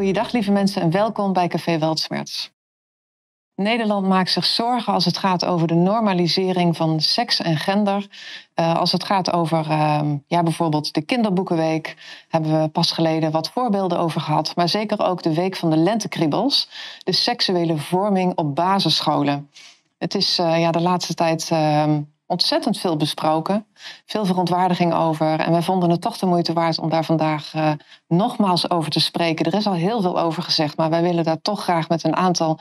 Goeiedag lieve mensen en welkom bij Café Weltsmerts. Nederland maakt zich zorgen als het gaat over de normalisering van seks en gender. Uh, als het gaat over uh, ja, bijvoorbeeld de kinderboekenweek, hebben we pas geleden wat voorbeelden over gehad. Maar zeker ook de week van de lentekriebels, de seksuele vorming op basisscholen. Het is uh, ja, de laatste tijd ehm, ontzettend veel besproken. Veel verontwaardiging over. En wij vonden het toch de moeite waard om daar vandaag uh, nogmaals over te spreken. Er is al heel veel over gezegd, maar wij willen daar toch graag met een aantal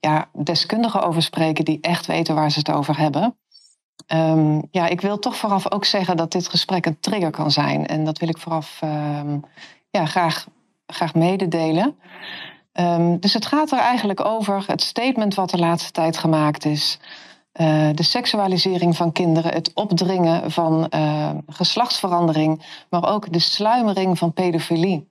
ja, deskundigen over spreken die echt weten waar ze het over hebben. Um, ja, ik wil toch vooraf ook zeggen dat dit gesprek een trigger kan zijn. En dat wil ik vooraf um, ja, graag, graag mededelen. Um, dus het gaat er eigenlijk over het statement wat de laatste tijd gemaakt is. Uh, de seksualisering van kinderen, het opdringen van uh, geslachtsverandering, maar ook de sluimering van pedofilie.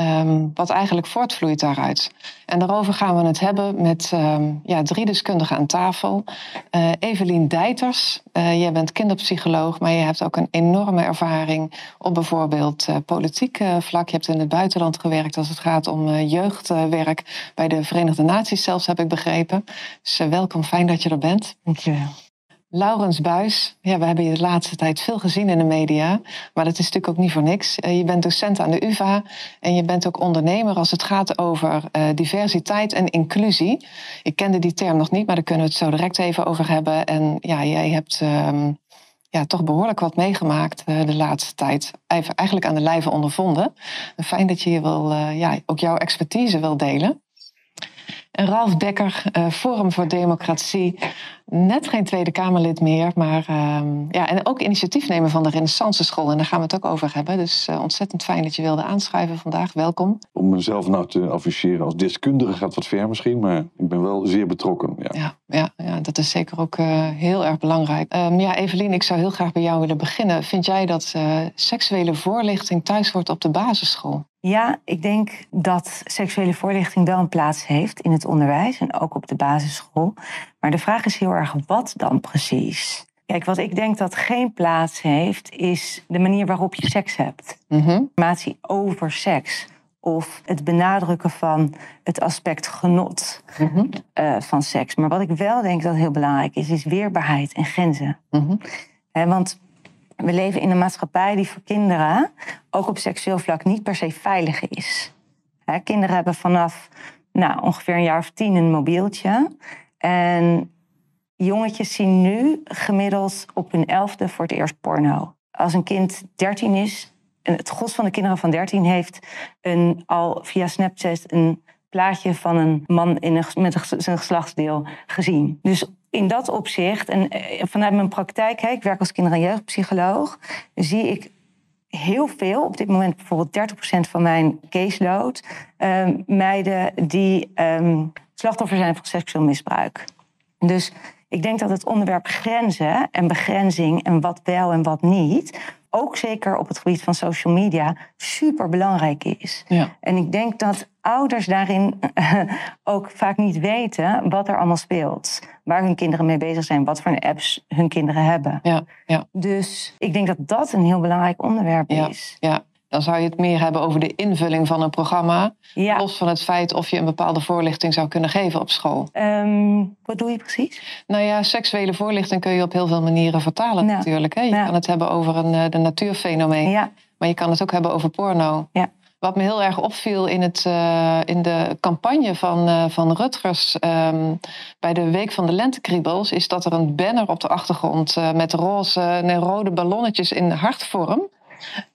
Um, wat eigenlijk voortvloeit daaruit. En daarover gaan we het hebben met um, ja, drie deskundigen aan tafel. Uh, Evelien Dijters, uh, jij bent kinderpsycholoog, maar je hebt ook een enorme ervaring op bijvoorbeeld uh, politiek vlak. Je hebt in het buitenland gewerkt als het gaat om jeugdwerk. Bij de Verenigde Naties zelfs, heb ik begrepen. Dus welkom, fijn dat je er bent. Dankjewel. Laurens Buis, ja, we hebben je de laatste tijd veel gezien in de media, maar dat is natuurlijk ook niet voor niks. Uh, je bent docent aan de UvA en je bent ook ondernemer als het gaat over uh, diversiteit en inclusie. Ik kende die term nog niet, maar daar kunnen we het zo direct even over hebben. En ja, jij hebt um, ja, toch behoorlijk wat meegemaakt uh, de laatste tijd. Eigenlijk aan de lijve ondervonden. Fijn dat je hier wil, ja, ook jouw expertise wil delen. En Ralf Dekker, uh, Forum voor Democratie. Net geen Tweede Kamerlid meer, maar uh, ja, en ook initiatiefnemer van de Renaissance School. En daar gaan we het ook over hebben. Dus uh, ontzettend fijn dat je wilde aanschrijven vandaag. Welkom. Om mezelf nou te afficheren als deskundige gaat wat ver misschien, maar ik ben wel zeer betrokken. Ja, ja, ja, ja dat is zeker ook uh, heel erg belangrijk. Um, ja, Evelien, ik zou heel graag bij jou willen beginnen. Vind jij dat seksuele voorlichting thuis wordt op de basisschool? Ja, ik denk dat seksuele voorlichting wel een plaats heeft in het onderwijs en ook op de basisschool. Maar de vraag is heel erg wat dan precies? Kijk, wat ik denk dat geen plaats heeft, is de manier waarop je seks hebt. Mm-hmm. Informatie over seks. Of het benadrukken van het aspect genot mm-hmm. uh, van seks. Maar wat ik wel denk dat heel belangrijk is, is weerbaarheid en grenzen. He, want we leven in een maatschappij die voor kinderen, ook op seksueel vlak, niet per se veilig is. He, kinderen hebben vanaf nou, ongeveer een jaar of tien een mobieltje. En jongetjes zien nu gemiddeld op hun elfde voor het eerst porno. Als een kind 13 is, en het gros van de kinderen van 13 heeft een, al via Snapchat een plaatje van een man in een, met zijn geslachtsdeel gezien. Dus in dat opzicht, en eh, vanuit mijn praktijk, ik werk als kinder- en jeugdpsycholoog, zie ik heel veel, op dit moment bijvoorbeeld 30% van mijn caseload, um, meiden die um, slachtoffer zijn van seksueel misbruik. Dus ik denk dat het onderwerp grenzen en begrenzing en wat wel en wat niet, ook zeker op het gebied van social media, super belangrijk is. Ja. En ik denk dat ouders daarin ook vaak niet weten wat er allemaal speelt. Waar hun kinderen mee bezig zijn, wat voor apps hun kinderen hebben. Ja, ja. Dus ik denk dat dat een heel belangrijk onderwerp is. Ja, dan zou je het meer hebben over de invulling van een programma. Ja. Los van het feit of je een bepaalde voorlichting zou kunnen geven op school. Um, wat doe je precies? Nou ja, seksuele voorlichting kun je op heel veel manieren vertalen nou, natuurlijk. Hè? Je nou. kan het hebben over een uh, de natuurfenomeen. Ja. Maar je kan het ook hebben over porno. Ja. Wat me heel erg opviel in, het, uh, in de campagne van, uh, van Rutgers um, bij de Week van de Lentekriebels, is dat er een banner op de achtergrond uh, met roze en rode ballonnetjes in hartvorm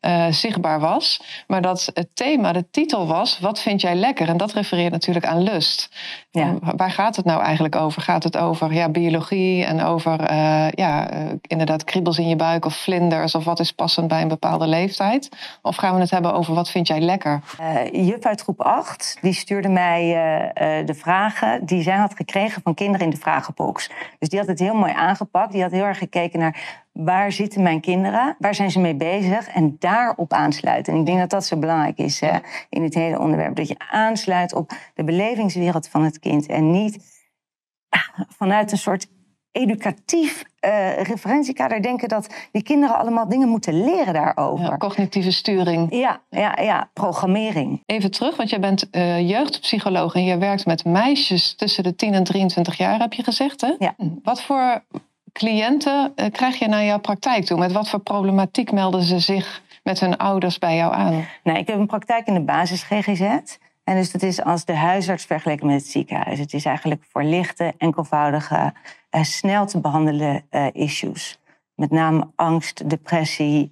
uh, zichtbaar was. Maar dat het thema, de titel was: Wat vind jij lekker? En dat refereert natuurlijk aan lust. Ja. Waar gaat het nou eigenlijk over? Gaat het over ja, biologie en over uh, ja, uh, inderdaad kriebels in je buik of vlinders? Of wat is passend bij een bepaalde leeftijd? Of gaan we het hebben over wat vind jij lekker? juf uit groep 8 die stuurde mij de vragen die zij had gekregen van kinderen in de vragenbox. Dus die had het heel mooi aangepakt. Die had heel erg gekeken naar waar zitten mijn kinderen? Waar zijn ze mee bezig? En daarop aansluiten. En ik denk dat dat zo belangrijk is hè, in het hele onderwerp. Dat je aansluit op de belevingswereld van het kind. En niet vanuit een soort educatief uh, referentiekader denken dat die kinderen allemaal dingen moeten leren daarover. Ja, cognitieve sturing. Ja, ja, ja, programmering. Even terug, want jij bent uh, jeugdpsycholoog en je werkt met meisjes tussen de 10 en 23 jaar, heb je gezegd. Hè? Ja. Wat voor cliënten uh, krijg je naar jouw praktijk toe? Met wat voor problematiek melden ze zich met hun ouders bij jou aan? Nou, ik heb een praktijk in de basis GGZ. En dus dat is als de huisarts vergeleken met het ziekenhuis. Het is eigenlijk voor lichte, enkelvoudige, uh, snel te behandelen uh, issues. Met name angst, depressie,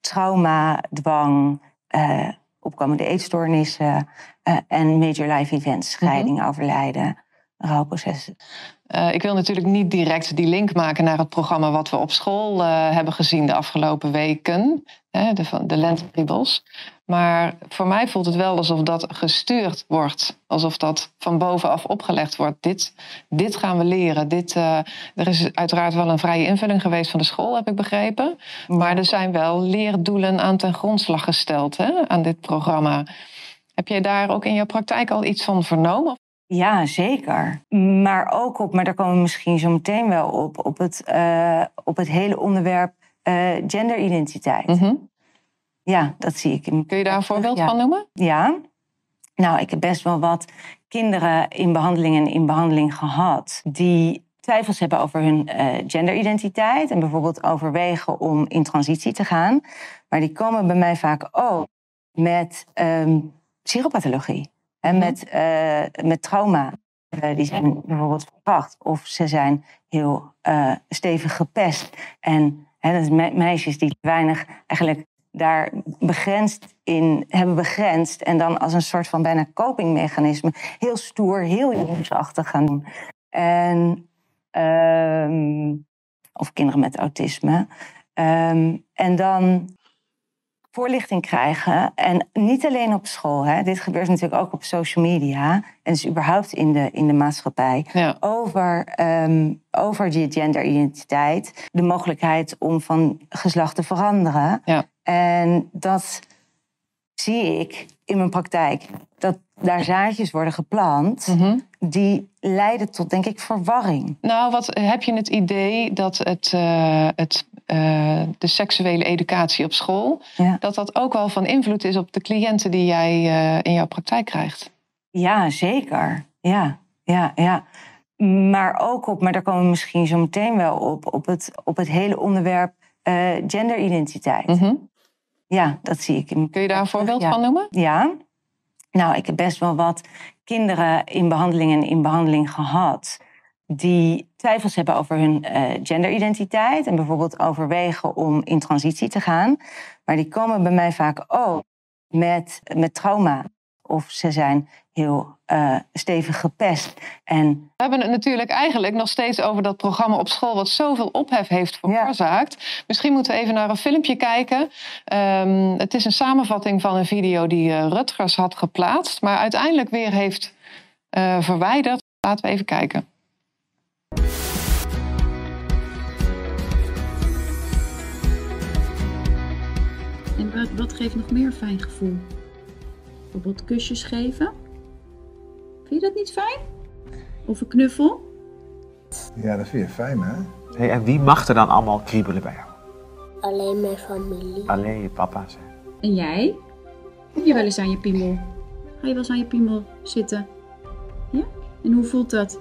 trauma, dwang, opkomende eetstoornissen en major life events, scheiding, mm-hmm. overlijden, rouwprocessen. Uh, ik wil natuurlijk niet direct die link maken naar het programma wat we op school uh, hebben gezien de afgelopen weken, hè, de, de lentekriebels. Maar voor mij voelt het wel alsof dat gestuurd wordt. Alsof dat van bovenaf opgelegd wordt. Dit, dit gaan we leren. Dit, uh, er is uiteraard wel een vrije invulling geweest van de school, heb ik begrepen. Maar er zijn wel leerdoelen aan ten grondslag gesteld hè, aan dit programma. Heb jij daar ook in jouw praktijk al iets van vernomen? Ja, zeker. Maar ook op, maar daar komen we misschien zo meteen wel op, op het, uh, op het hele onderwerp uh, genderidentiteit. Mm -hmm. Ja, dat zie ik. In Kun je daar een voorbeeld ja. van noemen? Ja. Nou, ik heb best wel wat kinderen in behandeling en in behandeling gehad die twijfels hebben over hun uh, genderidentiteit en bijvoorbeeld overwegen om in transitie te gaan. Maar die komen bij mij vaak ook met um, psychopathologie. En met, uh, met trauma. Uh, die zijn bijvoorbeeld verkracht. Of ze zijn heel uh, stevig gepest. En hè, dat zijn me meisjes die weinig eigenlijk daar begrensd in hebben begrensd. En dan als een soort van bijna copingmechanisme heel stoer, heel jongensachtig gaan doen. En, um, of kinderen met autisme. Um, en dan voorlichting krijgen. En niet alleen op school. Hè. Dit gebeurt natuurlijk ook op social media. En dus überhaupt in de, in de maatschappij. Ja. Over, um, over die genderidentiteit. De mogelijkheid om van geslacht te veranderen. Ja. En dat zie ik in mijn praktijk. Dat daar zaadjes worden geplant. Mm -hmm. Die leiden tot, denk ik, verwarring. Nou, wat, heb je het idee dat het, uh, het uh, de seksuele educatie op school, ja. dat dat ook wel van invloed is op de cliënten die jij uh, in jouw praktijk krijgt. Ja, zeker. Ja, ja, ja. Maar ook op, maar daar komen we misschien zo meteen wel op, op het, op het hele onderwerp uh, genderidentiteit. Mm -hmm. Ja, dat zie ik. In Kun je daar een voorbeeld ja. van noemen? Ja. Nou, ik heb best wel wat kinderen in behandeling en in behandeling gehad die twijfels hebben over hun uh, genderidentiteit en bijvoorbeeld overwegen om in transitie te gaan. Maar die komen bij mij vaak ook met, met trauma. Of ze zijn heel uh, stevig gepest. En... We hebben het natuurlijk eigenlijk nog steeds over dat programma op school... wat zoveel ophef heeft veroorzaakt. Ja. Misschien moeten we even naar een filmpje kijken. Um, het is een samenvatting van een video die uh, Rutgers had geplaatst... maar uiteindelijk weer heeft verwijderd. Laten we even kijken. En wat, wat geeft nog meer fijn gevoel? Bijvoorbeeld kusjes geven. Vind je dat niet fijn? Of een knuffel? Ja, dat vind je fijn, hè? Hey, en wie mag er dan allemaal kriebelen bij jou? Alleen mijn familie. Alleen je papa zijn. En jij? Kom je wel eens aan je piemel? Ga je wel eens aan je piemel zitten? Ja? En hoe voelt dat?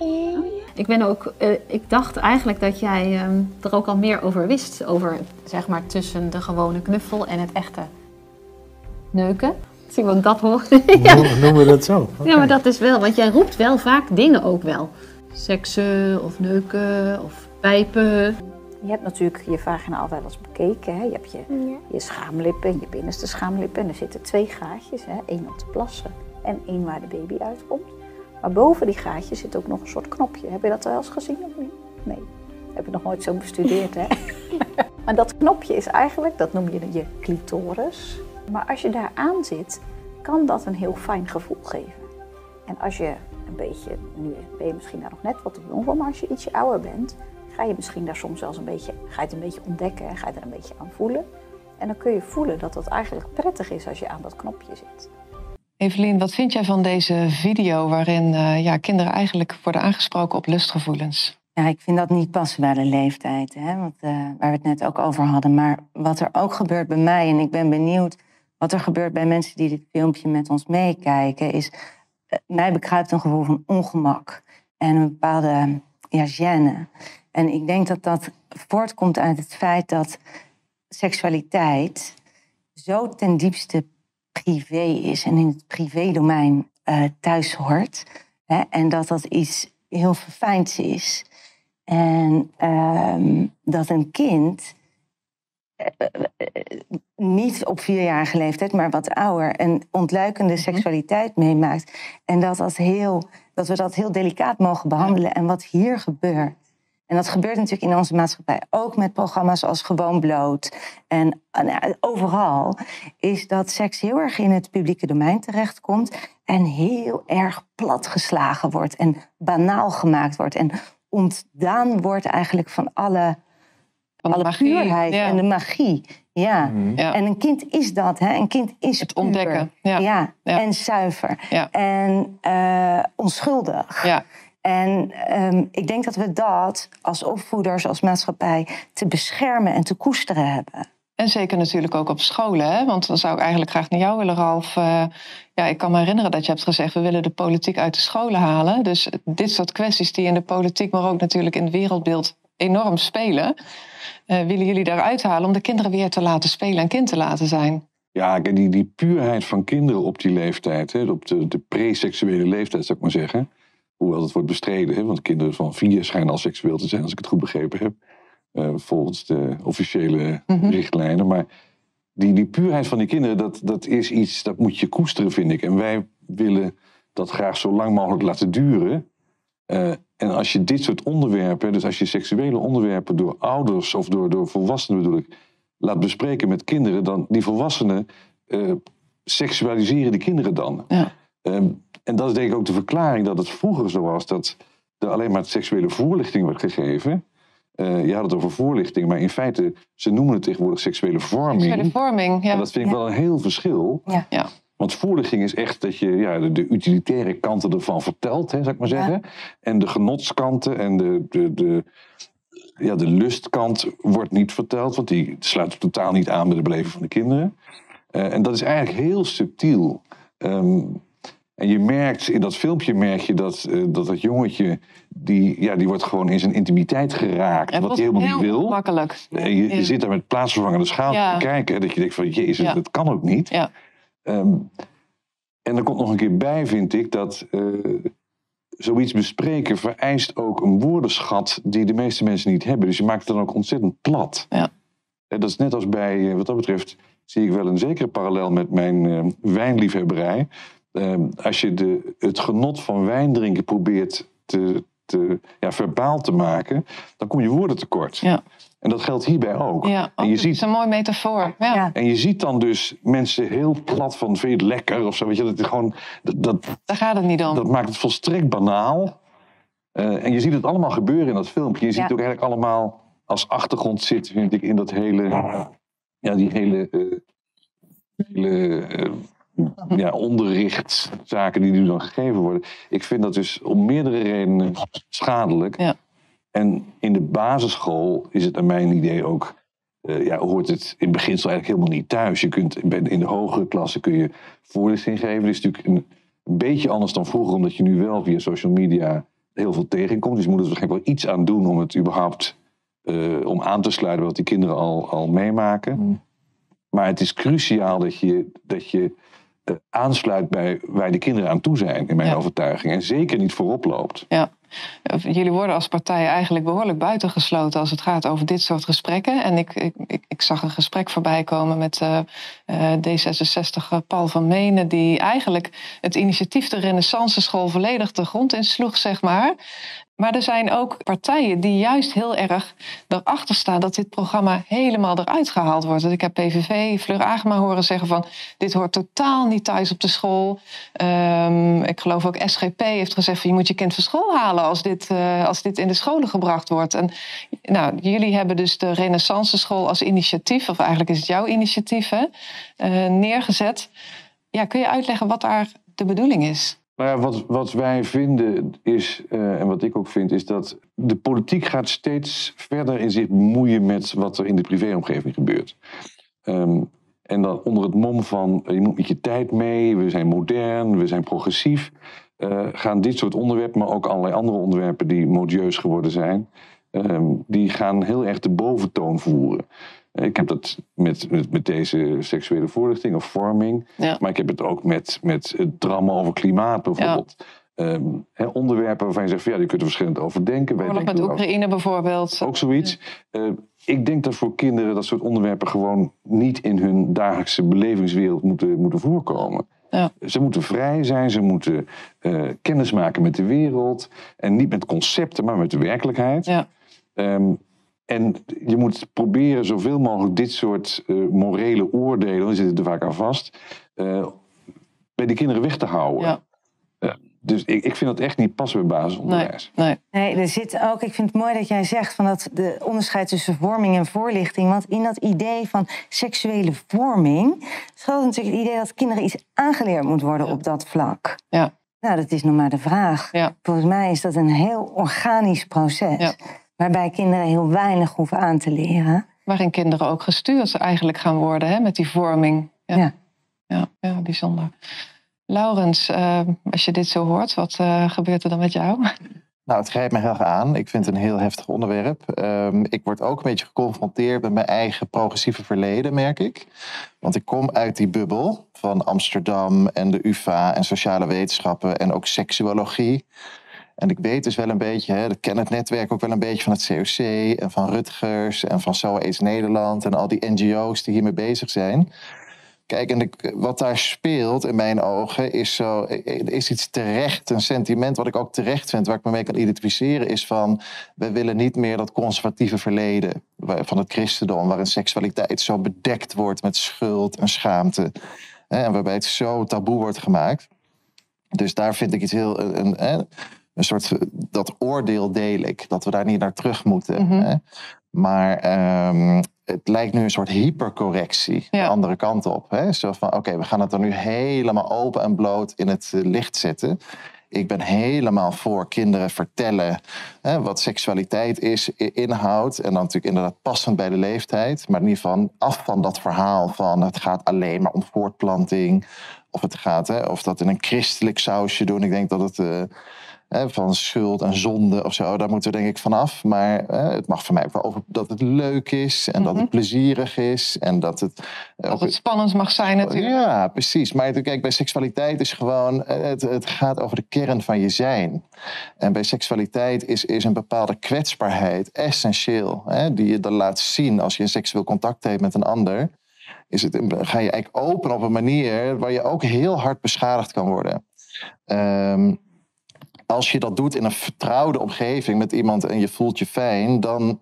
Oh, ja. Ik ben ook, uh, ik dacht eigenlijk dat jij um, er ook al meer over wist. Over zeg maar tussen de gewone knuffel en het echte neuken. Zie want dat hoort. ja. Noemen we dat zo? Okay. Ja, maar dat is wel, want jij roept wel vaak dingen ook wel. Seksen of neuken of pijpen. Je hebt natuurlijk je vagina al wel eens bekeken. Hè? Je hebt je, ja. je schaamlippen, je binnenste schaamlippen. En er zitten twee gaatjes. Hè? Eén om te plassen en één waar de baby uitkomt. Maar boven die gaatjes zit ook nog een soort knopje. Heb je dat wel eens gezien of niet? Nee. Heb je nog nooit zo bestudeerd, hè? maar dat knopje is eigenlijk, dat noem je je clitoris. Maar als je daar aan zit, kan dat een heel fijn gevoel geven. En als je een beetje, nu ben je misschien daar nog net wat te jong voor, maar als je ietsje ouder bent, ga je misschien daar soms zelfs een beetje, ga je het een beetje ontdekken en ga je er een beetje aan voelen. En dan kun je voelen dat dat eigenlijk prettig is als je aan dat knopje zit. Evelien, wat vind jij van deze video waarin eh, ja, kinderen eigenlijk worden aangesproken op lustgevoelens? Ja, ik vind dat niet passen bij de leeftijd, hè? Want, eh, waar we het net ook over hadden. Maar wat er ook gebeurt bij mij, en ik ben benieuwd wat er gebeurt bij mensen die dit filmpje met ons meekijken, is eh, mij bekruipt een gevoel van ongemak en een bepaalde ja, gêne. En ik denk dat dat voortkomt uit het feit dat seksualiteit zo ten diepste privé is en in het privédomein uh, thuis hoort. Hè, en dat dat iets heel verfijnds is. En uh, dat een kind uh, niet op vierjarige leeftijd, maar wat ouder, een ontluikende mhm. seksualiteit meemaakt. En dat, dat, heel, dat we dat heel delicaat mogen behandelen. En wat hier gebeurt, en dat gebeurt natuurlijk in onze maatschappij ook met programma's als Gewoon Bloot. En nou, overal is dat seks heel erg in het publieke domein terechtkomt. En heel erg platgeslagen wordt en banaal gemaakt wordt. En ontdaan wordt eigenlijk van alle, van alle magie, puurheid ja. en de magie. Ja. Mhm. Ja. en een kind is dat. Hè? Een kind is Het puur. ontdekken, ja. Ja. Ja. en zuiver. Ja. En eh, onschuldig. Ja. En ehm, ik denk dat we dat als opvoeders, als maatschappij te beschermen en te koesteren hebben. En zeker natuurlijk ook op scholen. Hè? Want dan zou ik eigenlijk graag naar jou willen, Ralf. Uh, ja, ik kan me herinneren dat je hebt gezegd... we willen de politiek uit de scholen halen. Dus dit soort kwesties die in de politiek... maar ook natuurlijk in het wereldbeeld enorm spelen... Uh, willen jullie daaruit halen om de kinderen weer te laten spelen... en kind te laten zijn. Ja, die, die puurheid van kinderen op die leeftijd... Hè, op de, de pre-seksuele leeftijd, zou ik maar zeggen... Hoewel het wordt bestreden, hè, want kinderen van vier schijnen al seksueel te zijn, als ik het goed begrepen heb. Uh, volgens de officiële Mhm. richtlijnen. Maar die, die puurheid van die kinderen, dat, dat is iets dat moet je koesteren, vind ik. En wij willen dat graag zo lang mogelijk laten duren. Uh, en als je dit soort onderwerpen, dus als je seksuele onderwerpen door ouders of door, door volwassenen bedoel ik, laat bespreken met kinderen, dan die volwassenen uh, seksualiseren die kinderen dan. Ja. Um, en dat is denk ik ook de verklaring dat het vroeger zo was dat er alleen maar seksuele voorlichting werd gegeven. Uh, je had het over voorlichting, maar in feite, ze noemen het tegenwoordig seksuele vorming. Seksuele vorming, ja. En dat vind ik ja. wel een heel verschil. Ja. ja. Want voorlichting is echt dat je ja, de, de utilitaire kanten ervan vertelt, hè, zou ik maar zeggen. Ja. En de genotskanten en de, de, de, ja, de lustkant wordt niet verteld, want die sluit totaal niet aan bij de beleving van de kinderen. Uh, en dat is eigenlijk heel subtiel. Um, en je merkt, in dat filmpje merk je dat uh, dat, dat jongetje, die, ja, die wordt gewoon in zijn intimiteit geraakt. Wat hij helemaal niet wil. makkelijk. En je, Ja. zit daar met plaatsvervangende schaal Ja. te kijken. Dat je denkt van, jezus, Ja. dat kan ook niet. Ja. Ehm, en er komt nog een keer bij, vind ik, dat eh, zoiets bespreken vereist ook een woordenschat die de meeste mensen niet hebben. Dus je maakt het dan ook ontzettend plat. Ja. En dat is net als bij, eh, wat dat betreft, zie ik wel een zekere parallel met mijn eh, wijnliefhebberij. Ehm, als je de, het genot van wijn drinken probeert te, te, ja, verbaal te maken, dan kom je woorden tekort. Ja. En dat geldt hierbij ook. Ja, en, je dat ziet, is een mooi metafoor. Ja. En je ziet dan dus mensen heel plat van, vind je het lekker? Of zo, weet je, dat, is gewoon, dat, dat, Daar gaat het niet om. dat maakt het volstrekt banaal. Uh, en je ziet het allemaal gebeuren in dat filmpje. Je ziet Ja. het ook eigenlijk allemaal als achtergrond zitten, vind ik, in dat hele, ja, die hele, uh, hele uh, ja, onderrichtszaken die nu dan gegeven worden. Ik vind dat dus om meerdere redenen schadelijk. Ja. En in de basisschool is het naar mijn idee ook, uh, ja, hoort het in beginsel eigenlijk helemaal niet thuis. Je kunt in de hogere klassen kun je voorlichting geven. Dat is natuurlijk een, een beetje anders dan vroeger, omdat je nu wel via social media heel veel tegenkomt. Dus je moet er waarschijnlijk wel iets aan doen om het überhaupt uh, om aan te sluiten wat die kinderen al, al meemaken. Mm. Maar het is cruciaal dat je, dat je aansluit bij waar de kinderen aan toe zijn, in mijn Ja. overtuiging. En zeker niet voorop loopt. Ja. Jullie worden als partij eigenlijk behoorlijk buitengesloten als het gaat over dit soort gesprekken. En ik, ik, ik, ik zag een gesprek voorbij komen met uh, uh, D66 uh, Paul van Menen, die eigenlijk het initiatief de Renaissance School volledig de grond insloeg, zeg maar. Maar er zijn ook partijen die juist heel erg erachter staan dat dit programma helemaal eruit gehaald wordt. Dus ik heb PVV, Fleur Agema horen zeggen van dit hoort totaal niet thuis op de school. Um, ik geloof ook SGP heeft gezegd van je moet je kind van school halen als dit, uh, als dit in de scholen gebracht wordt. En nou, jullie hebben dus de Renaissance School als initiatief, of eigenlijk is het jouw initiatief, hè, uh, neergezet. ja, kun je uitleggen wat daar de bedoeling is? Nou wat, wat wij vinden is, eh, en wat ik ook vind, is dat de politiek gaat steeds verder in zich bemoeien met wat er in de privéomgeving gebeurt. Ehm, en dan onder het mom van je moet met je tijd mee, we zijn modern, we zijn progressief, eh, gaan dit soort onderwerpen, maar ook allerlei andere onderwerpen die modieus geworden zijn, ehm, die gaan heel erg de boventoon voeren. Ik heb dat met, met, met deze seksuele voorlichting of vorming. Ja. Maar ik heb het ook met, met het drama over klimaat bijvoorbeeld. Ehm, hè, onderwerpen waarvan je zegt, van, ja, die kunt er verschillend over denken. Oorlog denken met. Oekraïne bijvoorbeeld. Ook zoiets. Eh, ik denk dat voor kinderen dat soort onderwerpen gewoon niet in hun dagelijkse belevingswereld moeten, moeten voorkomen. Ja. Ze moeten vrij zijn, ze moeten eh, kennis maken met de wereld. En niet met concepten, maar met de werkelijkheid. Ja. Ehm, en je moet proberen zoveel mogelijk dit soort eh, morele oordelen, die zitten er vaak aan vast, eh, bij die kinderen weg te houden. Ja. Eh, dus ik, ik vind dat echt niet passen bij basisonderwijs. Nee. Nee, er zit ook, ik vind het mooi dat jij zegt van dat de onderscheid tussen vorming en voorlichting. Want in dat idee van seksuele vorming schuilt natuurlijk het idee dat kinderen iets aangeleerd moet worden op dat vlak. Ja. Nou, dat is nog maar de vraag. Ja. Volgens mij is dat een heel organisch proces. Ja. Waarbij kinderen heel weinig hoeven aan te leren. Waarin kinderen ook gestuurd eigenlijk gaan worden hè, met die vorming. Ja, Ja. ja. ja, bijzonder. Laurens, eh, als je dit zo hoort, wat eh, gebeurt er dan met jou? Nou, het grijpt me heel erg aan. Ik vind het een heel heftig onderwerp. Ehm, ik word ook een beetje geconfronteerd met mijn eigen progressieve verleden, merk ik. Want ik kom uit die bubbel van Amsterdam en de UvA en sociale wetenschappen en ook seksuologie. En ik weet dus wel een beetje, hè, ik ken het netwerk ook wel een beetje van het COC en van Rutgers en van AIDS Nederland en al die NGO's die hiermee bezig zijn. Kijk, en wat daar speelt in mijn ogen is, zo, is iets terecht, een sentiment wat ik ook terecht vind, waar ik me mee kan identificeren, is van, we willen niet meer dat conservatieve verleden van het christendom, waarin seksualiteit zo bedekt wordt met schuld en schaamte, hè, en waarbij het zo taboe wordt gemaakt. Dus daar vind ik iets heel, een, een soort, dat oordeel deel ik, dat we daar niet naar terug moeten. Mhm. hè. Maar ehm, het lijkt nu een soort hypercorrectie Ja. de andere kant op. Hè? Zo van, oké, we gaan het er nu helemaal open en bloot in het eh, licht zetten. Ik ben helemaal voor kinderen vertellen hè, wat seksualiteit is, inhoudt. En dan natuurlijk inderdaad passend bij de leeftijd. Maar in ieder geval af van dat verhaal van het gaat alleen maar om voortplanting. Of het gaat, hè, of dat in een christelijk sausje doen. Ik denk dat het eh, hè, van schuld en zonde of zo, daar moeten we denk ik vanaf. Maar hè, het mag voor mij ook wel over dat het leuk is en dat Mhm. het plezierig is. En dat het, eh, Dat ook- het spannend mag zijn natuurlijk. ja, precies. Maar kijk, bij seksualiteit is gewoon, eh, het, het gaat over de kern van je zijn. En bij seksualiteit is, is een bepaalde kwetsbaarheid essentieel. Hè, die je dan laat zien als je een seksueel contact hebt met een ander. Is het, ga je eigenlijk open op een manier waar je ook heel hard beschadigd kan worden. Ehm, als je dat doet in een vertrouwde omgeving met iemand en je voelt je fijn, dan,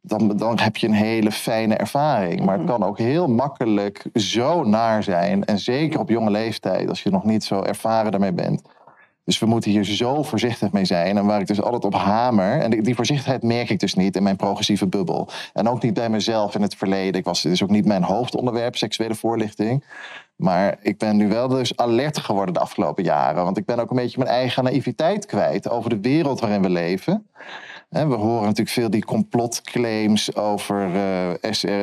dan, dan heb je een hele fijne ervaring. Maar het kan ook heel makkelijk zo naar zijn. En zeker op jonge leeftijd, als je nog niet zo ervaren daarmee bent. Dus we moeten hier zo voorzichtig mee zijn. En waar ik dus altijd op hamer. En die, voorzichtigheid merk ik dus niet in mijn progressieve bubbel. En ook niet bij mezelf in het verleden. Ik was, het is ook niet mijn hoofdonderwerp, seksuele voorlichting. Maar ik ben nu wel dus alert geworden de afgelopen jaren. Want ik ben ook een beetje mijn eigen naïviteit kwijt over de wereld waarin we leven. We horen natuurlijk veel die complotclaims over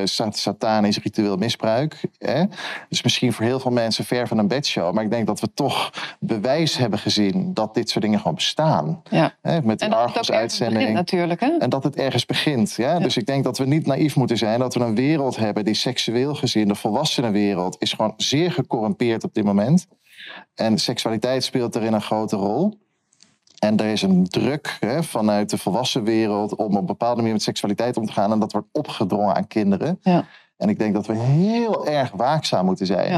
sat- satanisch ritueel misbruik. Hè? Dus misschien voor heel veel mensen ver van een bedshow. Maar ik denk dat we toch bewijs hebben gezien dat dit soort dingen gewoon bestaan. Ja. Hè? Met die Argos-uitzending. natuurlijk. Hè? En dat het ergens begint. Ja? Dus ik denk dat we niet naïef moeten zijn. Dat we een wereld hebben die seksueel gezien, de volwassenenwereld, is gewoon zeer gecorrumpeerd op dit moment. En seksualiteit speelt daarin een grote rol. En er is een druk hè, vanuit de volwassen wereld om op een bepaalde manier met seksualiteit om te gaan. En dat wordt opgedrongen aan kinderen. Ja. En ik denk dat we heel erg waakzaam moeten zijn.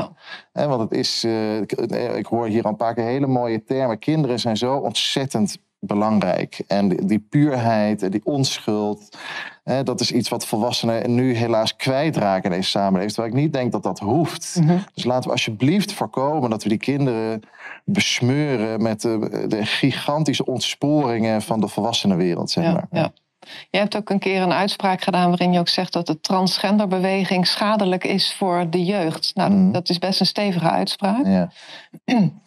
Ja. Want het is, ik, eh, ik hoor hier al een paar keer hele mooie termen. Kinderen zijn zo ontzettend belangrijk. En die, puurheid en die onschuld, hè, dat is iets wat volwassenen nu helaas kwijtraken in deze samenleving. Terwijl ik niet denk dat dat hoeft. Mhm. Dus laten we alsjeblieft voorkomen dat we die kinderen besmeuren met de, de gigantische ontsporingen van de volwassenenwereld. Zeg Ja, maar. ja. Je hebt ook een keer een uitspraak gedaan waarin je ook zegt dat de transgenderbeweging schadelijk is voor de jeugd. Nou, Mhm. dat is best een stevige uitspraak. Ja.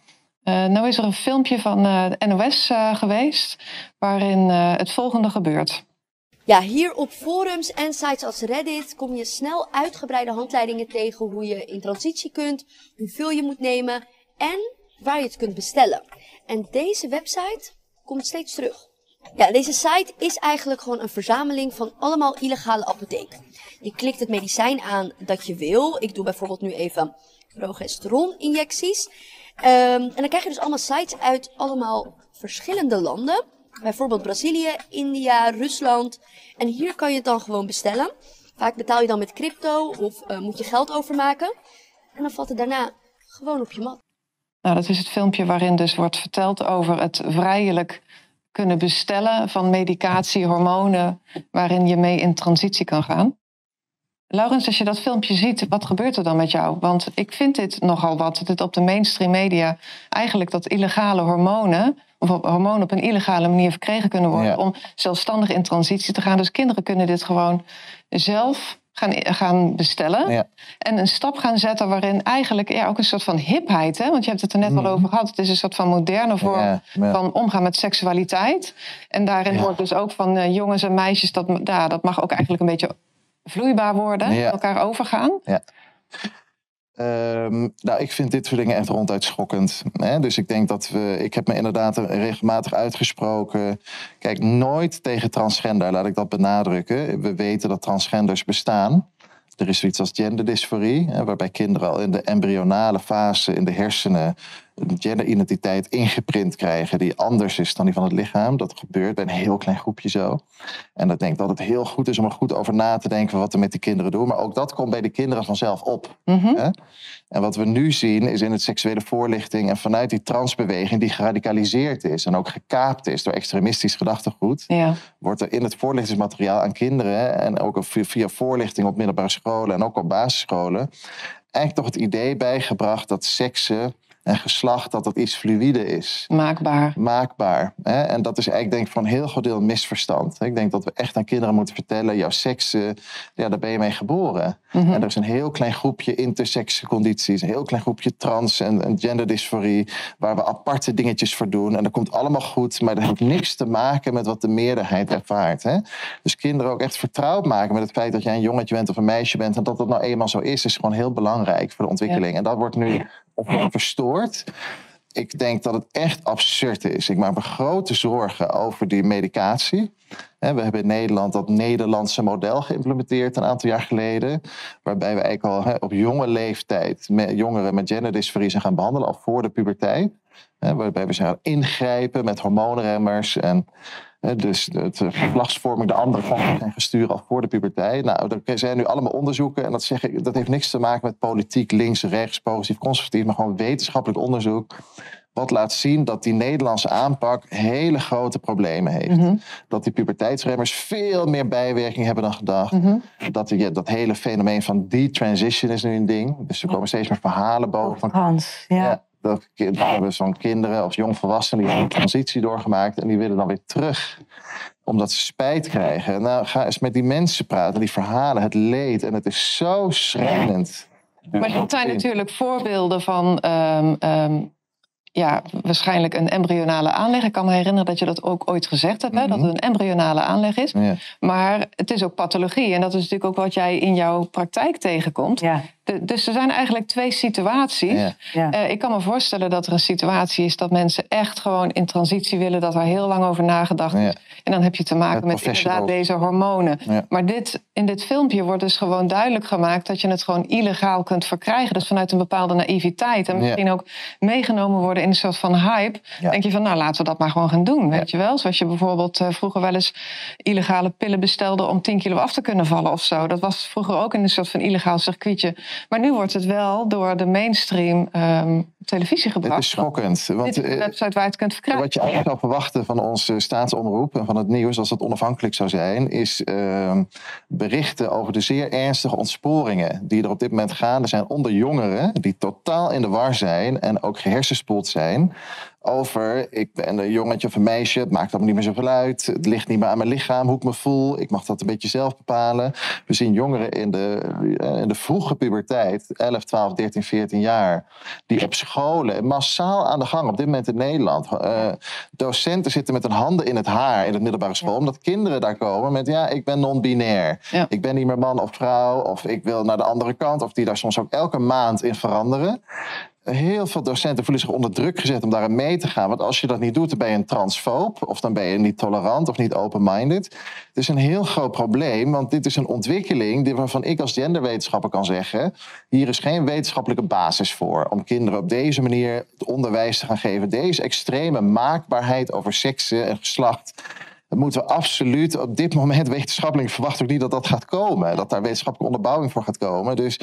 Eh, nou is er een filmpje van eh, de NOS eh, geweest waarin eh, het volgende gebeurt. Ja, hier op forums en sites als Reddit kom je snel uitgebreide handleidingen tegen hoe je in transitie kunt, hoeveel je moet nemen en waar je het kunt bestellen. En deze website komt steeds terug. Ja, deze site is eigenlijk gewoon een verzameling van allemaal illegale apotheken. Je klikt het medicijn aan dat je wil. Ik doe bijvoorbeeld nu even progesteron-injecties. Ehm, en dan krijg je dus allemaal sites uit allemaal verschillende landen. Bijvoorbeeld Brazilië, India, Rusland. En hier kan je het dan gewoon bestellen. Vaak betaal je dan met crypto of eh, moet je geld overmaken. En dan valt het daarna gewoon op je mat. Nou, dat is het filmpje waarin dus wordt verteld over het vrijelijk kunnen bestellen van medicatie, hormonen, waarin je mee in transitie kan gaan. Laurens, als je dat filmpje ziet, wat gebeurt er dan met jou? Want ik vind dit nogal wat, dat het op de mainstream media eigenlijk dat illegale hormonen, of hormonen op een illegale manier verkregen kunnen worden Ja. om zelfstandig in transitie te gaan. Dus kinderen kunnen dit gewoon zelf gaan, gaan bestellen. Ja. En een stap gaan zetten waarin eigenlijk ja, ook een soort van hipheid, hè? want je hebt het er net al over gehad. Het is een soort van moderne vorm. Ja, ja. van omgaan met seksualiteit. En daarin wordt dus ook van eh, jongens en meisjes, dat, ja, dat mag ook eigenlijk een beetje vloeibaar worden, Ja. elkaar overgaan. Ja. Ehm, nou, ik vind dit soort dingen echt ronduit schokkend. Hè? Dus ik denk dat we. Ik heb me inderdaad regelmatig uitgesproken. Kijk, nooit tegen transgender, laat ik dat benadrukken. We weten dat transgenders bestaan. Er is zoiets als genderdysforie, hè, waarbij kinderen al in de embryonale fase in de hersenen een genderidentiteit ingeprint krijgen die anders is dan die van het lichaam. Dat gebeurt bij een heel klein groepje zo. En ik denk dat het heel goed is om er goed over na te denken wat we met die kinderen doen. Maar ook dat komt bij de kinderen vanzelf op. Mhm. Hè? En wat we nu zien is in het seksuele voorlichting en vanuit die transbeweging die geradicaliseerd is en ook gekaapt is door extremistisch gedachtegoed, Ja. wordt er in het voorlichtingsmateriaal aan kinderen en ook via voorlichting op middelbare scholen en ook op basisscholen eigenlijk toch het idee bijgebracht dat seksen en geslacht dat dat iets fluïde is. Maakbaar. Maakbaar. Hè? En dat is eigenlijk denk ik voor een heel groot deel misverstand. Ik denk dat we echt aan kinderen moeten vertellen, jouw seks, eh, ja, daar ben je mee geboren. Mhm. En er is een heel klein groepje intersexe condities, een heel klein groepje trans en, en genderdysforie, waar we aparte dingetjes voor doen. En dat komt allemaal goed, maar dat heeft niks te maken met wat de meerderheid ervaart. Hè? Dus kinderen ook echt vertrouwd maken met het feit dat jij een jongetje bent of een meisje bent en dat dat nou eenmaal zo is, is gewoon heel belangrijk voor de ontwikkeling. En dat wordt nu opnieuw verstoord. Ik denk dat het echt absurd is. Ik maak me grote zorgen over die medicatie. We hebben in Nederland dat Nederlandse model geïmplementeerd een aantal jaar geleden. Waarbij we eigenlijk al op jonge leeftijd met jongeren met genderdysforie zijn gaan behandelen, al voor de puberteit. Waarbij we zijn gaan ingrijpen met hormoonremmers en dus het eh, geslachtsvorming de andere kant zijn gestuurd al voor de puberteit. Nou, er zijn nu allemaal onderzoeken en dat, zeg ik, dat heeft niks te maken met politiek, links, rechts, positief, conservatief, maar gewoon wetenschappelijk onderzoek. Wat laat zien dat die Nederlandse aanpak hele grote problemen heeft. Mhm. Dat die puberteitsremmers veel meer bijwerking hebben dan gedacht. Mhm. Dat, die, dat hele fenomeen van detransition is nu een ding. Dus er komen steeds meer verhalen boven. Ja. ja, dat hebben zo'n kinderen of jongvolwassenen die hebben een transitie doorgemaakt. En die willen dan weer terug. Omdat ze spijt krijgen. Nou, ga eens met die mensen praten, die verhalen, het leed. En het is zo schrijnend. Maar dat zijn natuurlijk voorbeelden van ehm, ehm, ja, waarschijnlijk een embryonale aanleg. Ik kan me herinneren dat je dat ook ooit gezegd hebt, hè, dat het een embryonale aanleg is. Ja. Maar het is ook pathologie. En dat is natuurlijk ook wat jij in jouw praktijk tegenkomt. Ja. De- dus er zijn eigenlijk twee situaties. Ja. Ja. Eh, ik kan me voorstellen dat er een situatie is dat mensen echt gewoon in transitie willen, dat er heel lang over nagedacht is. Ja. En dan heb je te maken Met met inderdaad deze hormonen. Ja. Maar dit, in dit filmpje wordt dus gewoon duidelijk gemaakt dat je het gewoon illegaal kunt verkrijgen. Dus vanuit een bepaalde naïviteit. En Ja. misschien ook meegenomen worden in een soort van hype. Ja. Denk je van, nou laten we dat maar gewoon gaan doen. Weet je wel? Zoals je bijvoorbeeld eh, vroeger wel eens illegale pillen bestelde om 10 kilo af te kunnen vallen of zo. Dat was vroeger ook in een soort van illegaal circuitje. Maar nu wordt het wel door de mainstream ehm, televisie gebracht. Het is schokkend. Want, Dit is een eh, website waar je het kunt verkrijgen. Wat je eigenlijk zou verwachten van onze staatsomroep en van het nieuws, als het onafhankelijk zou zijn, is ehm, berichten over de zeer ernstige ontsporingen die er op dit moment gaande zijn onder jongeren die totaal in de war zijn en ook gehersenspoeld zijn. Over, ik ben een jongetje of een meisje, het maakt allemaal niet meer zoveel uit. Het ligt niet meer aan mijn lichaam, hoe ik me voel. Ik mag dat een beetje zelf bepalen. We zien jongeren in de, eh, in de vroege puberteit, 11, 12, 13, 14 jaar, die op scholen massaal aan de gang op dit moment in Nederland. Eh, docenten zitten met hun handen in het haar in het middelbare school, omdat kinderen daar komen met ja, ik ben non-binair. Ik ben niet meer man of vrouw, of ik wil naar de andere kant, of die daar soms ook elke maand in veranderen. Heel veel docenten voelen zich onder druk gezet om daarin mee te gaan. Want als je dat niet doet, dan ben je een transfoob. Of dan ben je niet tolerant of niet open-minded. Het is een heel groot probleem, want dit is een ontwikkeling waarvan ik als genderwetenschapper kan zeggen... hier is geen wetenschappelijke basis voor om kinderen op deze manier het onderwijs te gaan geven. Deze extreme maakbaarheid over seksen en geslacht... Dat moeten we absoluut op dit moment wetenschappelijk verwacht ook niet dat dat gaat komen. Dat daar wetenschappelijke onderbouwing voor gaat komen. Dus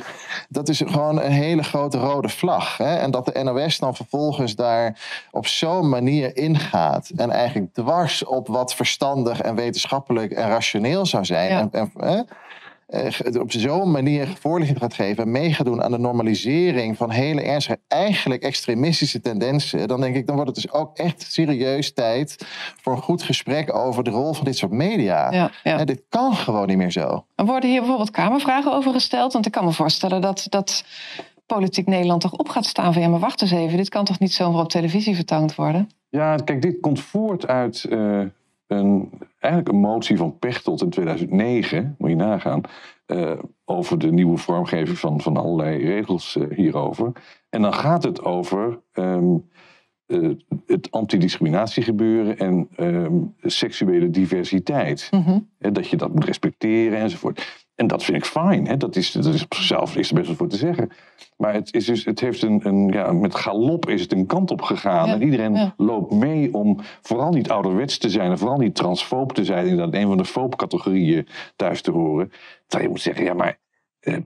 dat is gewoon een hele grote rode vlag. Hè? En dat de NOS dan vervolgens daar op zo'n manier ingaat. En eigenlijk dwars op wat verstandig en wetenschappelijk en rationeel zou zijn. Ja. En, en, hè? Eh, op zo'n manier voorlichting gaat geven en mee gaat doen aan de normalisering van hele ernstige, eigenlijk extremistische tendensen, dan denk ik, dan wordt het dus ook echt serieus tijd voor een goed gesprek over de rol van dit soort media. Ja, ja. Hè, dit kan gewoon niet meer zo. Er worden hier bijvoorbeeld Kamervragen over gesteld. Want ik kan me voorstellen dat, dat Politiek Nederland toch op gaat staan van... ja, maar wacht eens even, dit kan toch niet zomaar op televisie vertoond worden? Ja, kijk, dit komt voort uit eh, een, eigenlijk een motie van Pechtold in 2009, moet je nagaan, eh, over de nieuwe vormgeving van, van allerlei regels eh, hierover. En dan gaat het over ehm, eh, het antidiscriminatiegebeuren en ehm, seksuele diversiteit. Hè, dat je dat moet respecteren enzovoort. En dat vind ik fijn. Hè? Dat, is, dat is op zichzelf is er best wel voor te zeggen. Maar het, is dus, het heeft een, een, ja, met galop is het een kant op gegaan. Ja, En iedereen ja. loopt mee om vooral niet ouderwets te zijn... en vooral niet transfoob te zijn... inderdaad een van de foopcategorieën thuis te horen. Terwijl je moet zeggen, ja maar... eh,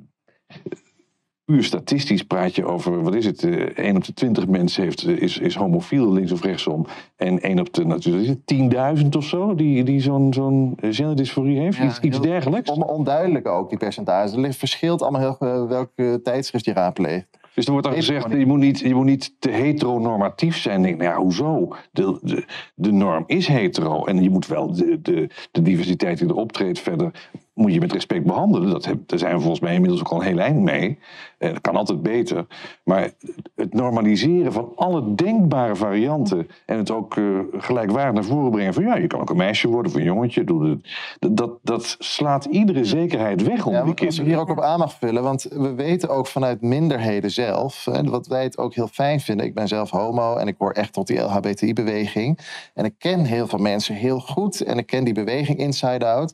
puur statistisch praat je over, wat is het, eh 1 op de 20 mensen heeft, eh, is, is homofiel, links of rechtsom. En 1 op de, natuurlijk, is het 10.000 of zo, die, die zo'n zo'n eh, genderdysforie heeft, iets, iets dergelijks. On- onduidelijk ook, die percentages. Het verschilt allemaal heel eh, welke tijdschrift je raadpleegt. Dus er wordt dan gezegd, je moet, niet, je moet niet te heteronormatief zijn. Denk, nou ja, hoezo? De, de, de norm is hetero. En je moet wel de, de, de diversiteit die er optreedt verder... moet je met respect behandelen. Dat heb, daar zijn we volgens mij inmiddels ook al een heel eind mee. Eh, dat kan altijd beter. Maar het normaliseren van alle denkbare varianten... en het ook eh, gelijkwaardig naar voren brengen van... ja, je kan ook een meisje worden of een jongetje. Doe. Dat, dat, dat slaat iedere zekerheid weg onder Ja, die kinderen. hier ook op aan mag vullen, want we weten ook vanuit minderheden zelf, en wat wij het ook heel fijn vinden. Ik ben zelf homo en ik hoor echt tot die LHBTI-beweging. En ik ken heel veel mensen heel goed en ik ken die beweging inside out.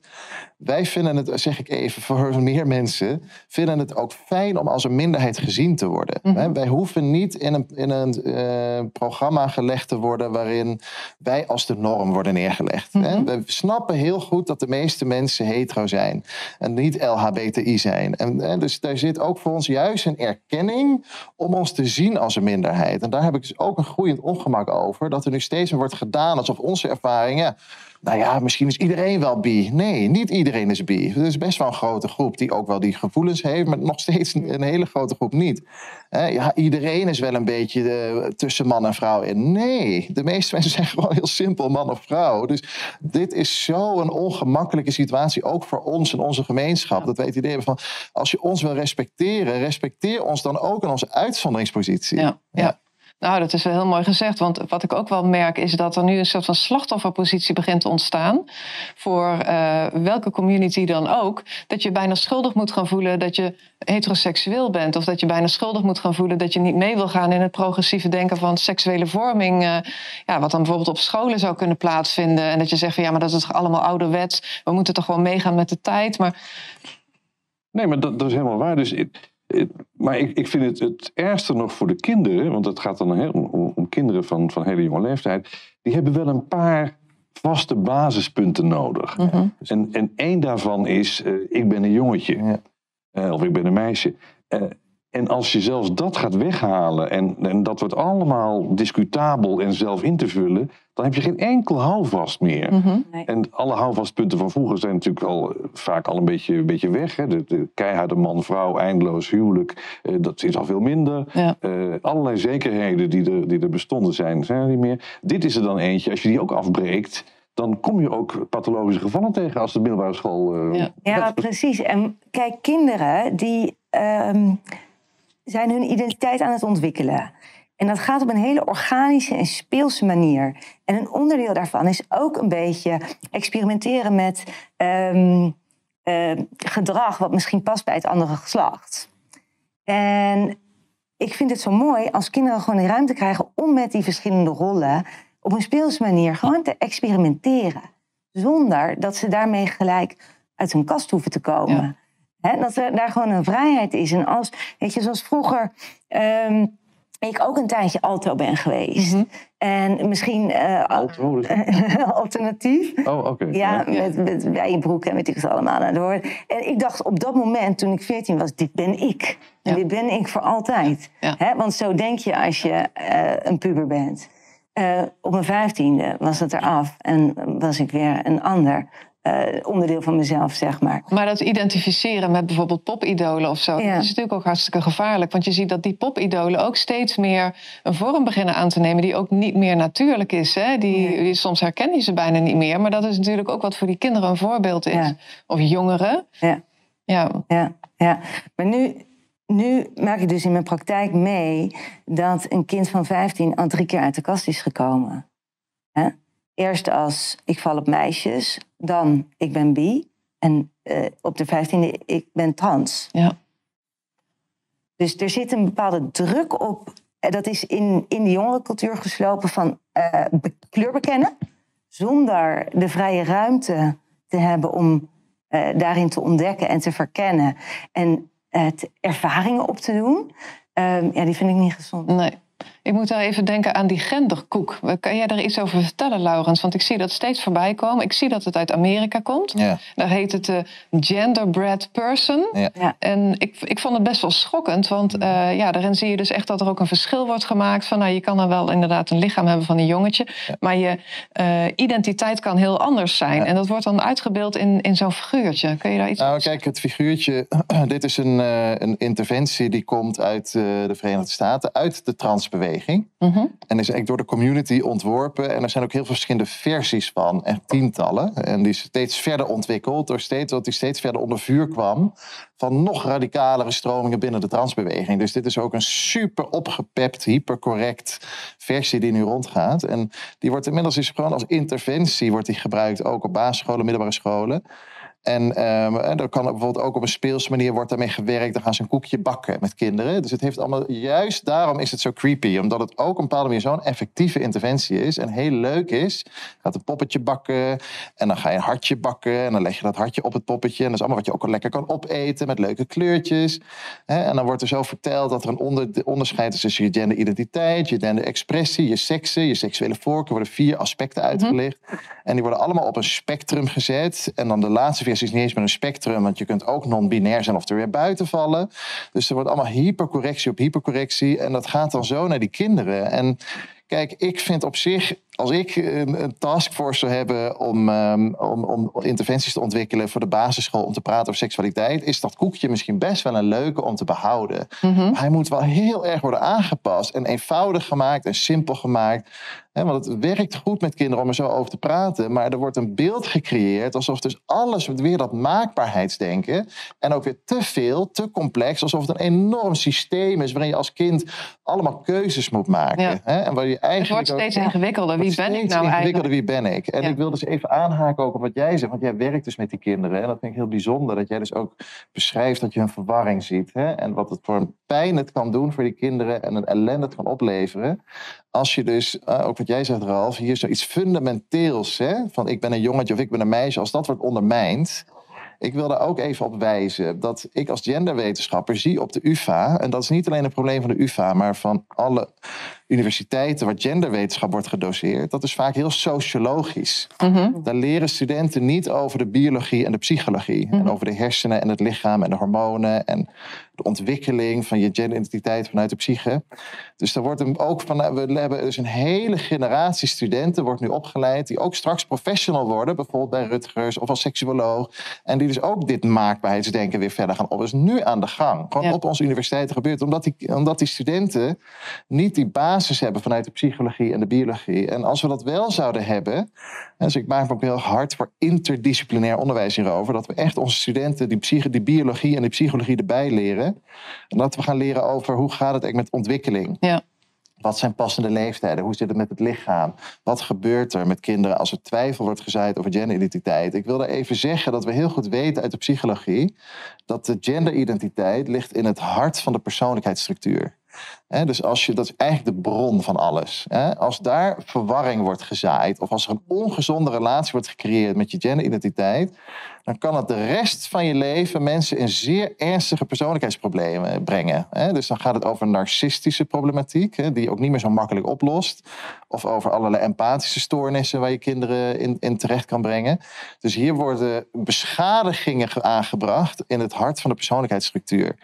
Wij vinden het, zeg ik even voor meer mensen, vinden het ook fijn om als een minderheid gezien te worden. Hè, Wij hoeven niet in een, in een eh, programma gelegd te worden waarin wij als de norm worden neergelegd. hè. We snappen heel goed dat de meeste mensen hetero zijn en niet LHBTI zijn. En, dus daar zit ook voor ons juist een erkenning om ons te zien als een minderheid. En daar heb ik dus ook een groeiend ongemak over, dat er nu steeds meer wordt gedaan alsof onze ervaringen. Nou ja, misschien is iedereen wel bi. Nee, niet iedereen is bi. Er is best wel een grote groep die ook wel die gevoelens heeft, maar nog steeds een, hele grote groep niet. Ja, iedereen is wel een beetje eh, tussen man en vrouw in. Nee, de meeste mensen zijn gewoon heel simpel man of vrouw. Dus dit is zo'n ongemakkelijke situatie, ook voor ons en onze gemeenschap. Dat wij het idee hebben van, als je ons wil respecteren, respecteer ons dan ook in onze uitzonderingspositie. Ja, ja. Nou, dat is wel heel mooi gezegd. Want wat ik ook wel merk is dat er nu een soort van slachtofferpositie begint te ontstaan. Voor eh, welke community dan ook. Dat je bijna schuldig moet gaan voelen dat je heteroseksueel bent. Of dat je bijna schuldig moet gaan voelen dat je niet mee wil gaan in het progressieve denken van seksuele vorming. eh, ja, wat dan bijvoorbeeld op scholen zou kunnen plaatsvinden. En dat je zegt van ja, maar dat is toch allemaal ouderwets. We moeten toch gewoon meegaan met de tijd. Maar Nee, maar dat, dat is helemaal waar. Dus, maar ik, ik vind het het ergste nog voor de kinderen, want het gaat dan heel, om, om kinderen van, van hele jonge leeftijd, die hebben wel een paar vaste basispunten nodig. En, en één daarvan is, eh, ik ben een jongetje. Eh, of ik ben een meisje. Eh, En als je zelfs dat gaat weghalen en, en dat wordt allemaal discutabel en zelf in te vullen, dan heb je geen enkel houvast meer. Mhm. En alle houvastpunten van vroeger zijn natuurlijk al eh, vaak al een beetje, een beetje weg. Hè. De, de keiharde man-vrouw, eindeloos huwelijk, eh, dat is al veel minder. Ja. Eh, allerlei zekerheden die er, die er bestonden zijn, zijn er niet meer. Dit is er dan eentje, als je die ook afbreekt, dan kom je ook pathologische gevallen tegen als de middelbare school. eh, Ja, precies. En kijk, kinderen die ehm, zijn hun identiteit aan het ontwikkelen. En dat gaat op een hele organische en speelse manier. En een onderdeel daarvan is ook een beetje experimenteren met ehm, ehm, gedrag wat misschien past bij het andere geslacht. En ik vind het zo mooi als kinderen gewoon de ruimte krijgen om met die verschillende rollen op een speelse manier gewoon te experimenteren. Zonder dat ze daarmee gelijk uit hun kast hoeven te komen. Hè, dat er daar gewoon een vrijheid is. En als, weet je, zoals vroeger ehm, ik ook een tijdje alto ben geweest. En misschien... eh, Alto? alternatief. Oh, oké. Ja, met, met bijenbroek en weet ik het allemaal. Nou, hoort- En ik dacht op dat moment, toen ik 14 was, dit ben ik. En dit ben ik voor altijd. Hè? Want zo denk je als je eh, een puber bent. Eh, op mijn vijftiende was het eraf en was ik weer een ander eh, onderdeel van mezelf, zeg maar. Maar dat identificeren met bijvoorbeeld popidolen of zo, dat is natuurlijk ook hartstikke gevaarlijk. Want je ziet dat die popidolen ook steeds meer een vorm beginnen aan te nemen die ook niet meer natuurlijk is. Hè? Die, die- soms herken je ze bijna niet meer. Maar dat is natuurlijk ook wat voor die kinderen een voorbeeld is. Of jongeren. Ja. Ja. Ja, ja. Maar nu, nu maak ik dus in mijn praktijk mee dat een kind van 15 al drie keer uit de kast is gekomen. Hè? Eerst als ik val op meisjes, dan ik ben bi. En eh, op de 15e ik ben trans. Ja. Dus er zit een bepaalde druk op. eh, Dat is in, in de jongerencultuur geslopen van eh, kleur bekennen. Zonder de vrije ruimte te hebben om daarin te ontdekken en te verkennen. En ervaringen op te doen. Ehm, ja, die vind ik niet gezond. Nee. Ik moet daar even denken aan die genderkoek. Kan jij daar iets over vertellen, Laurens? Want ik zie dat steeds voorbij komen. Ik zie dat het uit Amerika komt. Ja. Daar heet het de genderbred person. Ja. En ik, ik vond het best wel schokkend. Want eh, ja, daarin zie je dus echt dat er ook een verschil wordt gemaakt. Van, nou, je kan dan wel inderdaad een lichaam hebben van een jongetje. Maar je eh, identiteit kan heel anders zijn. En dat wordt dan uitgebeeld in, in zo'n figuurtje. Kun je daar iets Nou, kijk, het figuurtje. dit is een, eh, een interventie die komt uit eh, de Verenigde Staten, uit de transbeweging. Mhm. En is eigenlijk door de community ontworpen. En er zijn ook heel veel verschillende versies van, echt tientallen. En die is steeds verder ontwikkeld, door steeds, dat die steeds verder onder vuur kwam. Van nog radicalere stromingen binnen de transbeweging. Dus dit is ook een super opgepept, hypercorrect versie die nu rondgaat. En die wordt inmiddels dus gewoon als interventie wordt die gebruikt, ook op basisscholen, middelbare scholen. En, ehm, en er kan bijvoorbeeld ook op een speelse manier wordt daarmee gewerkt. Dan gaan ze een koekje bakken met kinderen. Dus het heeft allemaal, juist daarom is het zo creepy. Omdat het ook op een bepaalde manier zo'n effectieve interventie is. En heel leuk is. Je gaat een poppetje bakken. En dan ga je een hartje bakken. En dan leg je dat hartje op het poppetje. En dat is allemaal wat je ook lekker kan opeten. Met leuke kleurtjes. Hè, En dan wordt er zo verteld dat er een onder, onderscheid is tussen je genderidentiteit. Je genderexpressie, je seksen, je seksuele voorkeur. Er worden vier aspecten uitgelicht. En die worden allemaal op een spectrum gezet. En dan de laatste versie is niet eens meer een spectrum. Want je kunt ook non-binair zijn of er weer buiten vallen. Dus er wordt allemaal hypercorrectie op hypercorrectie. En dat gaat dan zo naar die kinderen. En kijk, ik vind op zich, als ik een, een taskforce zou hebben om, ehm, om, om interventies te ontwikkelen voor de basisschool om te praten over seksualiteit, is dat koekje misschien best wel een leuke om te behouden. Maar hij moet wel heel erg worden aangepast en eenvoudig gemaakt en simpel gemaakt. Want het werkt goed met kinderen om er zo over te praten. Maar er wordt een beeld gecreëerd alsof dus alles weer dat maakbaarheidsdenken. En ook weer te veel, te complex. Alsof het een enorm systeem is waarin je als kind allemaal keuzes moet maken. Ja. En waar je Het eigenlijk wordt steeds ook, ingewikkelder. Wie ben ik nou eigenlijk? wie ben ik? En Ja. ik wil dus even aanhaken ook op wat jij zegt. Want jij werkt dus met die kinderen. En dat vind ik heel bijzonder. Dat jij dus ook beschrijft dat je een verwarring ziet. Hè? En wat het voor een pijn het kan doen voor die kinderen. En een ellende het kan opleveren. Als je dus, eh, ook wat jij zegt Ralf, hier zoiets fundamenteels. Hè? Van ik ben een jongetje of ik ben een meisje. Als dat wordt ondermijnd. Ik wil daar ook even op wijzen dat ik als genderwetenschapper zie op de UvA, en dat is niet alleen een probleem van de UvA, maar van alle universiteiten waar genderwetenschap wordt gedoseerd, dat is vaak heel sociologisch. Mhm. Daar leren studenten niet over de biologie en de psychologie. En over de hersenen en het lichaam en de hormonen en de ontwikkeling van je genderidentiteit vanuit de psyche. Dus daar wordt hem ook van, we hebben dus een hele generatie studenten wordt nu opgeleid die ook straks professional worden, bijvoorbeeld bij Rutgers of als seksuoloog. En die dus ook dit maakbaarheidsdenken weer verder gaan op. Is nu aan de gang. Gewoon op onze universiteiten gebeurt. Omdat die, omdat die studenten niet die basis hebben vanuit de psychologie en de biologie. En als we dat wel zouden hebben. Dus ik maak me ook heel hard voor interdisciplinair onderwijs hierover. Dat we echt onze studenten die, die biologie en die psychologie erbij leren. En dat we gaan leren over hoe gaat het met ontwikkeling. Ja. Wat zijn passende leeftijden? Hoe zit het met het lichaam? Wat gebeurt er met kinderen als er twijfel wordt gezaaid over genderidentiteit? Ik wil daar even zeggen dat we heel goed weten uit de psychologie dat de genderidentiteit ligt in het hart van de persoonlijkheidsstructuur. Dus als je, dat is eigenlijk de bron van alles. Als daar verwarring wordt gezaaid, of als er een ongezonde relatie wordt gecreëerd met je genderidentiteit, dan kan het de rest van je leven mensen in zeer ernstige persoonlijkheidsproblemen brengen. Dus dan gaat het over narcistische problematiek, die je ook niet meer zo makkelijk oplost. Of over allerlei empathische stoornissen waar je kinderen in, in terecht kan brengen. Dus hier worden beschadigingen aangebracht in het hart van de persoonlijkheidsstructuur.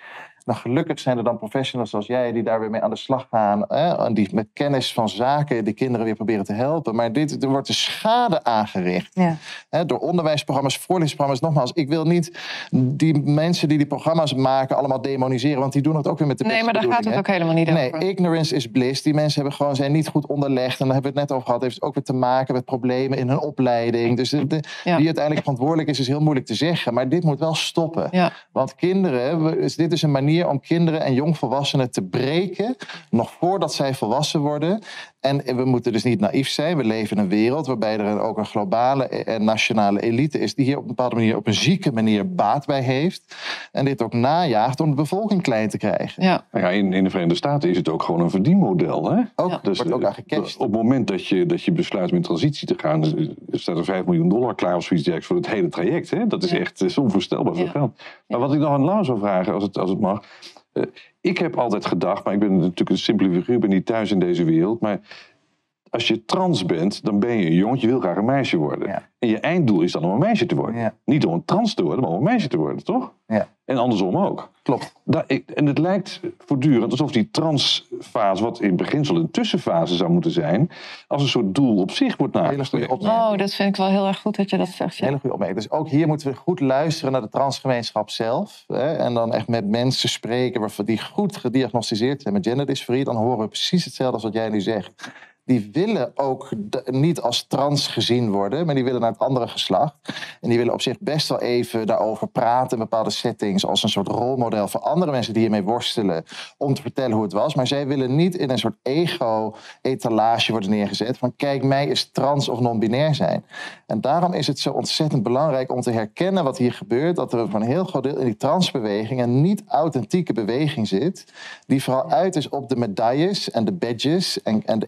Nou, gelukkig zijn er dan professionals zoals jij die daar weer mee aan de slag gaan. Hè, en die met kennis van zaken de kinderen weer proberen te helpen. Maar dit, er wordt de schade aangericht. Ja. Hè, door onderwijsprogramma's, voorlichtingsprogramma's. Nogmaals, ik wil niet die mensen die die programma's maken allemaal demoniseren. Want die doen het ook weer met de Nee, maar daar gaat het ook helemaal niet Nee, over. ignorance is bliss. Die mensen hebben gewoon, zijn niet goed onderlegd. En daar hebben we het net over gehad. Heeft ook weer te maken met problemen in hun opleiding. Dus de, de- wie uiteindelijk verantwoordelijk is, is heel moeilijk te zeggen. Maar dit moet wel stoppen. Ja. Want kinderen, dit is een manier om kinderen en jongvolwassenen te breken. Nog voordat zij volwassen worden. En we moeten dus niet naïef zijn. We leven in een wereld waarbij er ook een globale en nationale elite is. die hier op een bepaalde manier, op een zieke manier baat bij heeft. En dit ook najaagt om de bevolking klein te krijgen. Ja. Nou ja, in, in de Verenigde Staten is het ook gewoon een verdienmodel. Hè? Ook, Dus, wordt ook eh, aan gecashed. Op het moment dat je, dat je besluit met transitie te gaan, eh, staat er 5 miljoen dollar klaar of zoiets dergelijks voor het hele traject. Hè? Dat is echt eh, is onvoorstelbaar veel geld. Maar wat ik nog aan Lau zou vragen, als het, als het mag. Ik heb altijd gedacht, maar ik ben natuurlijk een simpele figuur, ben niet thuis in deze wereld. Maar als je trans bent, dan ben je een jongetje, je wil graag een meisje worden. En je einddoel is dan om een meisje te worden. Niet om een trans te worden, maar om een meisje te worden, toch? Ja. En andersom ook. Klopt. Daar, en het lijkt voortdurend alsof die transfase, wat in beginsel een tussenfase zou moeten zijn, als een soort doel op zich wordt nagestreefd. Oh, dat vind ik wel heel erg goed dat je dat zegt. Ja. Hele goede opmerking. Dus ook hier moeten we goed luisteren naar de transgemeenschap zelf. Hè, en dan echt met mensen spreken die goed gediagnosticeerd zijn met genderdysforie. Dan horen we precies hetzelfde als wat jij nu zegt. Die willen ook niet als trans gezien worden, maar die willen naar het andere geslacht. En die willen op zich best wel even daarover praten in bepaalde settings. Als een soort rolmodel voor andere mensen die hiermee worstelen. Om te vertellen hoe het was. Maar zij willen niet in een soort ego-etalage worden neergezet. Van kijk, mij is trans of non-binair zijn. En daarom is het zo ontzettend belangrijk om te herkennen wat hier gebeurt. Dat er van een heel groot deel in die transbeweging een niet-authentieke beweging zit. Die vooral uit is op de medailles en de badges en, en de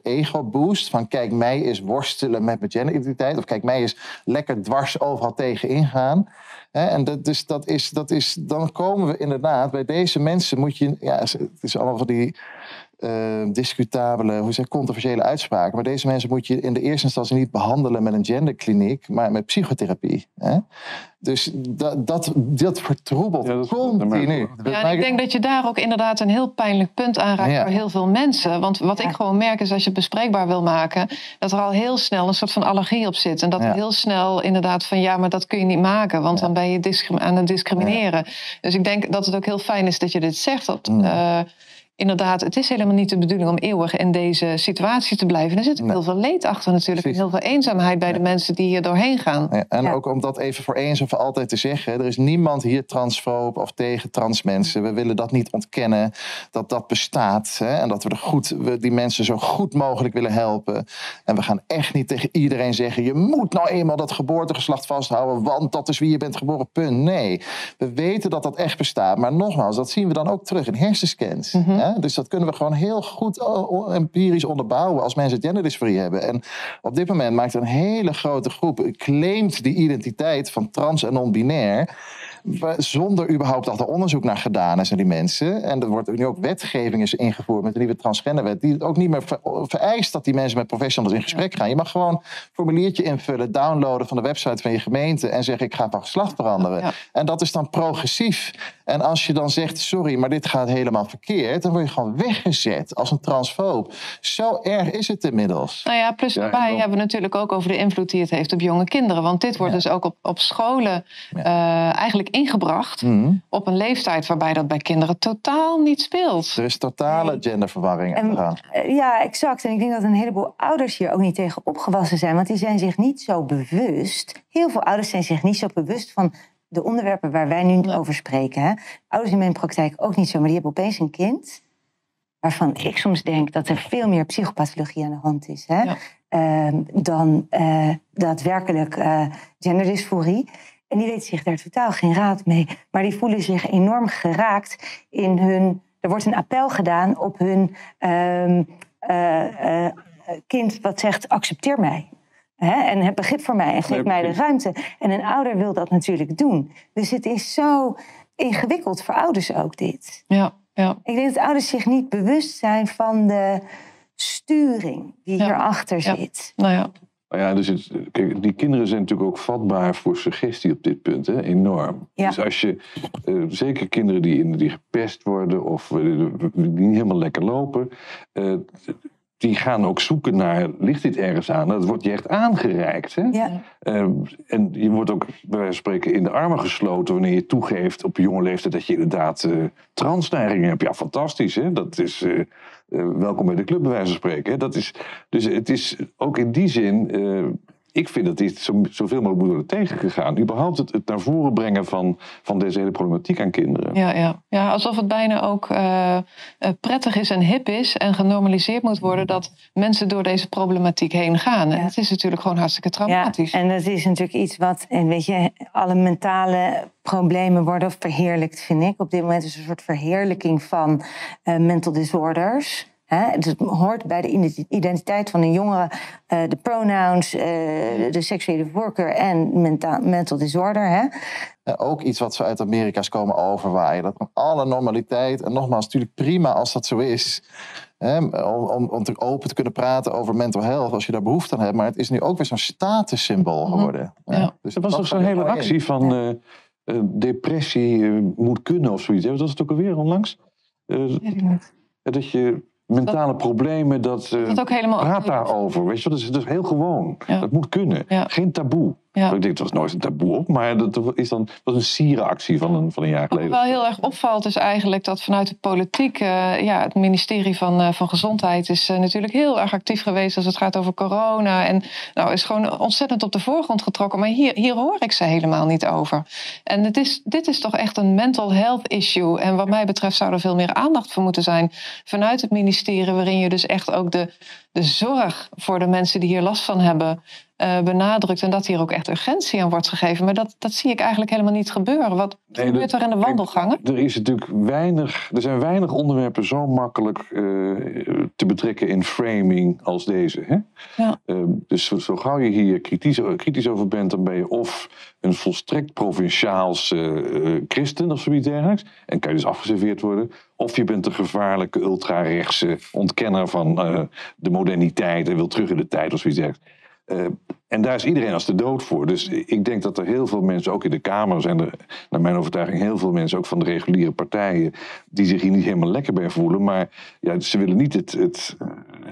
ego-boost. Van kijk, mij is worstelen met mijn genderidentiteit. Of kijk, mij is lekker dwars overal tegen ingaan. En dat, dus dat is, dat is, dan komen we inderdaad, bij deze mensen moet je, ja, het is allemaal van die eh, discutabele, hoe zeg controversiële uitspraken. Maar deze mensen moet je in de eerste instantie niet behandelen met een genderkliniek, maar met psychotherapie. Hè? Dus dat, dat, dat vertroebelt continu. Ja, en ik denk dat je daar ook inderdaad een heel pijnlijk punt aanraakt Ja. voor heel veel mensen. Want wat ik gewoon merk is als je het bespreekbaar wil maken, dat er al heel snel een soort van allergie op zit. En dat Ja. heel snel inderdaad van ja, maar dat kun je niet maken, want dan ben je aan het discrimineren. Dus ik denk dat het ook heel fijn is dat je dit zegt. Dat, Mm. Inderdaad, het is helemaal niet de bedoeling om eeuwig in deze situatie te blijven. Er zit ook heel veel leed achter natuurlijk. En heel veel eenzaamheid bij de mensen die hier doorheen gaan. Ja, en ook om dat even voor eens en voor altijd te zeggen. Er is niemand hier transfoob of tegen trans mensen. We willen dat niet ontkennen dat dat bestaat. Hè? En dat we, er goed, we die mensen zo goed mogelijk willen helpen. En we gaan echt niet tegen iedereen zeggen... je moet nou eenmaal dat geboortegeslacht vasthouden... want dat is wie je bent geboren, punt. Nee, we weten dat dat echt bestaat. Maar nogmaals, dat zien we dan ook terug in hersenscans. hè? Dus dat kunnen we gewoon heel goed oh, empirisch onderbouwen... als mensen genderdysforie hebben. En op dit moment maakt een hele grote groep... claimt die identiteit van trans en non-binair... zonder überhaupt dat er onderzoek naar gedaan is naar die mensen. En er wordt nu ook wetgeving is ingevoerd met de nieuwe transgenderwet, die het ook niet meer ver- vereist dat die mensen met professionals in gesprek gaan. Je mag gewoon een formuliertje invullen, downloaden van de website van je gemeente en zeggen ik ga van geslacht veranderen. En dat is dan progressief. En als je dan zegt sorry, maar dit gaat helemaal verkeerd, dan word je gewoon weggezet als een transfoob. Zo erg is het inmiddels. Nou ja, plus daarbij hebben we natuurlijk ook over de invloed die het heeft op jonge kinderen. Want dit wordt dus ook op, op scholen eh, eigenlijk ingebracht. Mhm. Op een leeftijd waarbij dat bij kinderen totaal niet speelt. Er is totale genderverwarring aan de gang. Eh, Ja, exact. En ik denk dat een heleboel ouders hier ook niet tegen opgewassen zijn. Want die zijn zich niet zo bewust. Heel veel ouders zijn zich niet zo bewust van de onderwerpen waar wij nu over spreken. Hè. Ouders in mijn praktijk ook niet zo. Maar die hebben opeens een kind. Waarvan ik soms denk dat er veel meer psychopathologie aan de hand is. Hè, ehm, dan eh, daadwerkelijk eh, genderdysforie. En die weten zich daar totaal geen raad mee. Maar die voelen zich enorm geraakt in hun. Er wordt een appel gedaan op hun ehm, eh, eh, kind wat zegt: accepteer mij. Hè? En heb begrip voor mij en geef mij de ruimte. En een ouder wil dat natuurlijk doen. Dus het is zo ingewikkeld voor ouders ook dit. Ja, ja. Ik denk dat ouders zich niet bewust zijn van de sturing die hierachter zit. Nou ja. Nou ja, dus het, kijk, die kinderen zijn natuurlijk ook vatbaar voor suggestie op dit punt, hè? enorm. Ja. Dus als je, eh, zeker kinderen die, in, die gepest worden of eh, die niet helemaal lekker lopen, eh, die gaan ook zoeken naar, ligt dit ergens aan? Dat wordt je echt aangereikt. Hè? En je wordt ook, bij wijze van spreken, in de armen gesloten wanneer je toegeeft op jonge leeftijd dat je inderdaad transneigingen hebt. Ja, fantastisch. Hè? Dat is welkom bij de club, bij wijze van spreken. Dat is, dus het is ook in die zin. Eh, ik vind dat dit zo, zoveel mogelijk moet worden tegengegaan. Überhaupt het, het naar voren brengen van, van deze hele problematiek aan kinderen. Ja, ja. ja, alsof het bijna ook eh, eh, prettig is en hip is en genormaliseerd moet worden dat mensen door deze problematiek heen gaan. En het is natuurlijk gewoon hartstikke traumatisch. Ja, en dat is natuurlijk iets wat, en weet je, alle mentale problemen worden verheerlijkt, vind ik. Op dit moment is er een soort verheerlijking van eh, mental disorders. Hè? Dus het hoort bij de identi- identiteit van een jongere eh, de pronouns, eh, de seksuele voorkeur en menta- mental disorder. Hè? Ook iets wat ze uit Amerika's komen overwaaien. Dat van alle normaliteit. En nogmaals, natuurlijk prima als dat zo is. Hè, om, om, om te open te kunnen praten over mental health als je daar behoefte aan hebt. Maar het is nu ook weer zo'n statussymbool geworden. Ja, dus er was dat toch zo'n hele in. actie van eh, depressie moet kunnen of zoiets. hè? Wat was het ook alweer onlangs? Eh, dat je mentale problemen, dat, eh, Dat ook helemaal praat daarover. Weet je, dat is, dat is heel gewoon. Dat moet kunnen. Geen taboe. Ik denk, het was nooit een taboe op, maar dat is dan, was een sierenactie van een, van een jaar Wat geleden. wel heel erg opvalt is eigenlijk dat vanuit de politiek, eh, ja, het ministerie van, eh, van Gezondheid is eh, natuurlijk heel erg actief geweest als het gaat over corona. En nou, is gewoon ontzettend op de voorgrond getrokken. Maar hier, hier hoor ik ze helemaal niet over. En het is, dit is toch echt een mental health issue. En wat mij betreft zou er veel meer aandacht voor moeten zijn vanuit het ministerie, waarin je dus echt ook de, de zorg voor de mensen die hier last van hebben. Eh, benadrukt en dat hier ook echt urgentie aan wordt gegeven. Maar dat, dat zie ik eigenlijk helemaal niet gebeuren. Wat Nee, gebeurt er in de wandelgangen? Er, is natuurlijk weinig, er zijn weinig onderwerpen zo makkelijk eh, te betrekken in framing als deze. Hè? Ja. Eh, dus zo, zo gauw je hier kritisch, kritisch over bent, dan ben je of een volstrekt provinciaals eh, christen of zoiets dergelijks. En kan je dus afgeserveerd worden. Of je bent een gevaarlijke ultrarechtse ontkenner van de moderniteit en wil terug in de tijd of zoiets dergelijks. En daar is iedereen als de dood voor. Dus ik denk dat er heel veel mensen, ook in de Kamer zijn er, naar mijn overtuiging, heel veel mensen, ook van de reguliere partijen, die zich hier niet helemaal lekker bij voelen. Maar ja, ze willen niet het, het,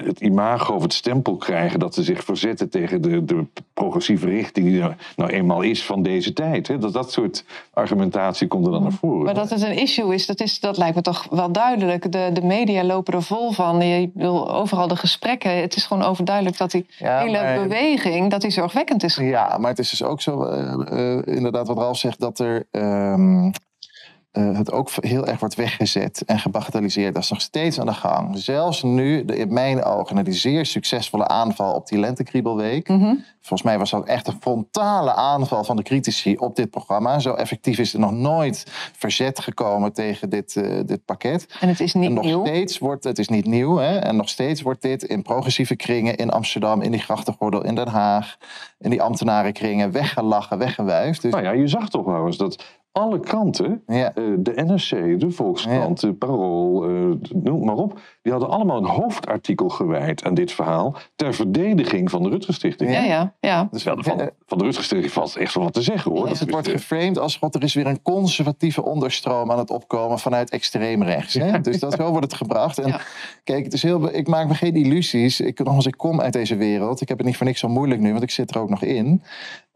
het imago of het stempel krijgen dat ze zich verzetten tegen de, de progressieve richting die er nou eenmaal is van deze tijd. Hè. Dat, dat soort argumentatie komt er dan naar voren. Maar dat het een issue is, dat, is, dat lijkt me toch wel duidelijk. De, de media lopen er vol van. Je wil overal de gesprekken. Het is gewoon overduidelijk dat die hele maar- beweging dat die zorgwekkend is. Ja, maar het is dus ook zo, eh, eh, inderdaad, wat Ralf zegt, dat er ehm, eh, het ook heel erg wordt weggezet en gebagatelliseerd. Dat is nog steeds aan de gang. Zelfs nu, de, in mijn ogen, na die zeer succesvolle aanval op die Lentekriebelweek. Volgens mij was dat echt een frontale aanval van de critici op dit programma. Zo effectief is er nog nooit verzet gekomen tegen dit, eh, dit pakket. En het is niet en nog nieuw. Steeds wordt, het is niet nieuw, hè? En nog steeds wordt dit in progressieve kringen in Amsterdam, in die grachtengordel in Den Haag, in die ambtenarenkringen weggelachen, weggewuifd. Dus Nou ja, je zag toch wel eens dat alle kranten, Ja. eh, de NRC, de Volkskrant, de Parool, eh, noem maar op, die hadden allemaal een hoofdartikel gewijd aan dit verhaal ter verdediging van de Rutger Stichting. Ja, ja, ja. Dus Wel, van, van de Rutger Stichting valt echt wel wat te zeggen hoor. Dus Dat het wordt eh, geframed als God, er is weer een conservatieve onderstroom aan het opkomen vanuit extreem rechts. Hè? Dus dat, zo wordt het gebracht. En Ja. kijk, het is heel, ik maak me geen illusies. Ik, nogmaals, ik kom uit deze wereld. Ik heb het niet voor niks zo moeilijk nu, want ik zit er ook nog in.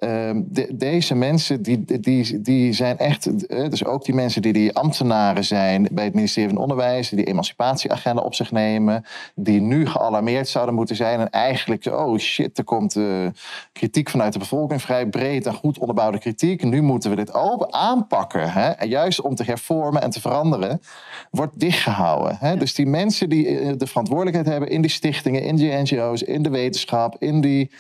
Ehm, de- deze mensen die, die, die zijn echt, eh, dus ook die mensen die die ambtenaren zijn bij het ministerie van Onderwijs, die die emancipatieagenda op zich nemen, die nu gealarmeerd zouden moeten zijn en eigenlijk, oh shit, er komt eh, kritiek vanuit de bevolking, vrij breed en goed onderbouwde kritiek. Nu moeten we dit open aanpakken, hè? en juist om te hervormen en te veranderen, wordt dichtgehouden. Hè? Dus die mensen die eh, de verantwoordelijkheid hebben in die stichtingen, in die NGO's, in de wetenschap, in die,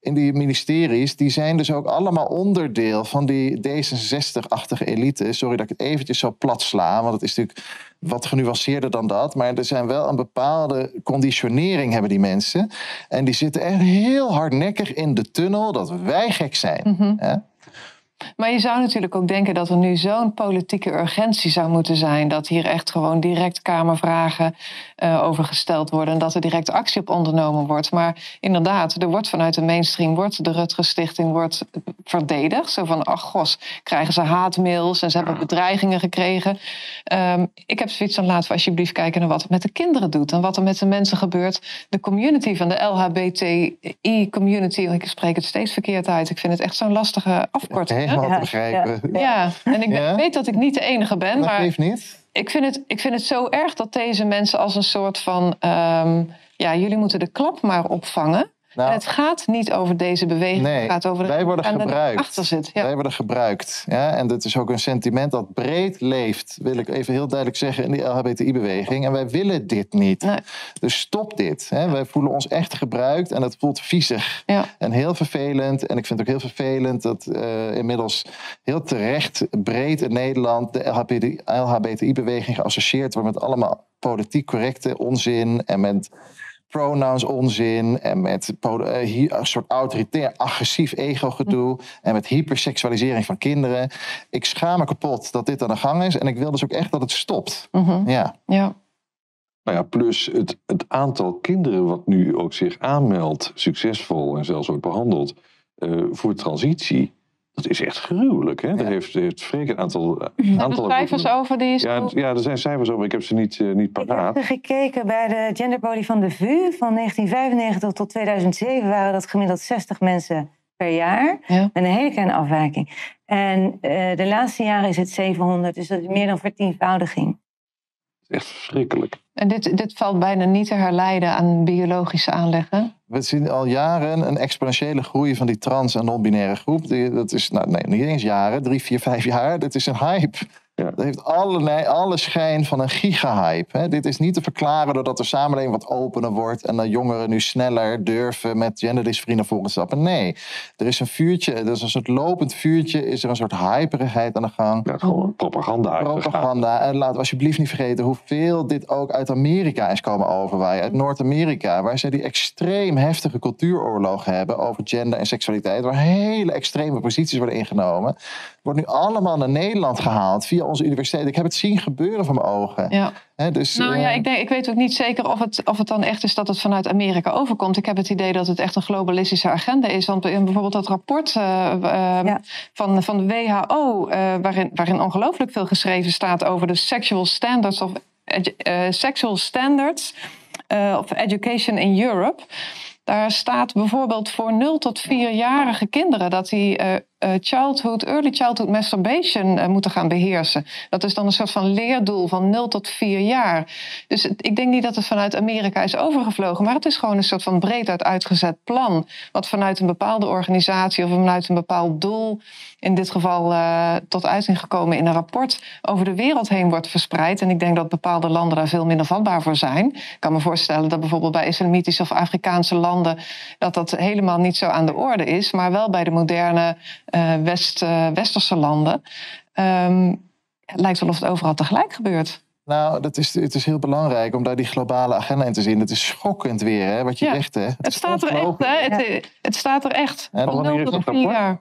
in die ministeries, die zijn dus ook allemaal onderdeel van die D66-achtige elite. Sorry dat ik het eventjes zo plat sla, want het is natuurlijk wat genuanceerder dan dat. Maar er zijn wel een bepaalde conditionering hebben die mensen. En die zitten echt heel hardnekkig in de tunnel dat wij gek zijn. Hè? Maar je zou natuurlijk ook denken dat er nu zo'n politieke urgentie zou moeten zijn. Dat hier echt gewoon direct Kamervragen eh over gesteld worden. En dat er direct actie op ondernomen wordt. Maar inderdaad, er wordt vanuit de mainstream, wordt de Rutger Stichting wordt verdedigd. Zo van, ach gos, krijgen ze haatmails en ze hebben bedreigingen gekregen. Ehm, ik heb zoiets van, laten we alsjeblieft kijken naar wat het met de kinderen doet. En wat er met de mensen gebeurt. De community van de LHBTI-community. Ik spreek het steeds verkeerd uit. Ik vind het echt zo'n lastige afkorting. Helemaal te begrijpen. Ja, en ik Ja? weet dat ik niet de enige ben, Dat maar geeft niet. ik vind, het, ik vind het zo erg dat deze mensen als een soort van... ehm, ja, jullie moeten de klap maar opvangen. Nou, en het gaat niet over deze beweging, Nee, het gaat over de wij worden gebruikt. achter zit. Ja. Wij worden gebruikt. Ja? En dat is ook een sentiment dat breed leeft, wil ik even heel duidelijk zeggen, in die LHBTI-beweging. En wij willen dit niet. Nee. Dus stop dit. Hè? Wij voelen ons echt gebruikt en dat voelt viezig. Ja. En heel vervelend. En ik vind het ook heel vervelend dat eh, inmiddels heel terecht breed in Nederland de LHBTI LHBTI-beweging geassocieerd wordt met allemaal politiek correcte onzin en met pronouns onzin en met eh, een soort autoritair agressief ego-gedoe en met hyperseksualisering van kinderen. Ik schaam me kapot dat dit aan de gang is en ik wil dus ook echt dat het stopt. Mhm. Ja. ja. Nou ja, plus het, het aantal kinderen wat nu ook zich aanmeldt, succesvol en zelfs wordt behandeld eh, voor transitie. Dat is echt gruwelijk. Hè? Daar heeft, heeft Freek een aantal, Zijn er aantal cijfers over die Ja, zo... ja, er zijn cijfers over. Ik heb ze niet, eh, niet Ik paraat. heb gekeken bij de genderpolie van de VU. Van 1995 tot 2007 waren dat gemiddeld 60 mensen per jaar. Ja. Met een hele kleine afwijking. En eh, de laatste jaren is het 700. Dus dat is meer dan vertienvoudiging. Echt verschrikkelijk. En dit, dit valt bijna niet te herleiden aan biologische aanleggen. We zien al jaren een exponentiële groei van die trans- en non-binaire groep. Dat is nou, nee, niet eens jaren, drie, vier, vijf jaar. Dit is een hype. Ja. Dat heeft allerlei, alle schijn van een gigahype. Hè. Dit is niet te verklaren doordat de samenleving wat opener wordt... en dat jongeren nu sneller durven met genderdysforie naar voren te stappen. Nee, er is een vuurtje, er is een soort lopend vuurtje... is er een soort hyperigheid aan de gang. Ja, gewoon propaganda. Propaganda. En laten we alsjeblieft niet vergeten hoeveel dit ook uit Amerika is komen overwaaien. Uit Noord-Amerika, waar ze die extreem heftige cultuuroorlog hebben over gender en seksualiteit. Waar hele extreme posities worden ingenomen. Wordt nu allemaal naar Nederland gehaald via onze universiteit. Ik heb het zien gebeuren voor mijn ogen. Ja. Hè, dus, Nou eh, ja, ik, denk, ik weet ook niet zeker of het, of het dan echt is dat het vanuit Amerika overkomt. Ik heb het idee dat het echt een globalistische agenda is. Want in bijvoorbeeld dat rapport eh, eh, Ja. van, van de WHO, eh, waarin, waarin ongelooflijk veel geschreven staat over de sexual standards of edu- eh, sexual standards eh, of education in Europe. Daar staat bijvoorbeeld voor 0 tot 4-jarige kinderen dat die eh, eh, childhood, early childhood masturbation eh, moeten gaan beheersen. Dat is dan een soort van leerdoel van 0 tot 4 jaar. Dus ik denk niet dat het vanuit Amerika is overgevlogen, maar het is gewoon een soort van breed uit uitgezet plan. Wat vanuit een bepaalde organisatie of vanuit een bepaald doel, in dit geval eh, tot uiting gekomen in een rapport, over de wereld heen wordt verspreid. En ik denk dat bepaalde landen daar veel minder vatbaar voor zijn. Ik kan me voorstellen dat bijvoorbeeld bij islamitische of Afrikaanse landen dat dat helemaal niet zo aan de orde is, maar wel bij de moderne eh, West, eh, westerse landen. Ehm, het lijkt wel of het overal tegelijk gebeurt. Nou, dat is, het is heel belangrijk om daar die globale agenda in te zien. Het is schokkend weer, hè, wat je Ja, zegt. Hè. Het staat er echt, hè? Het, het staat er echt. En 0 is tot dat 4 rapport? jaar.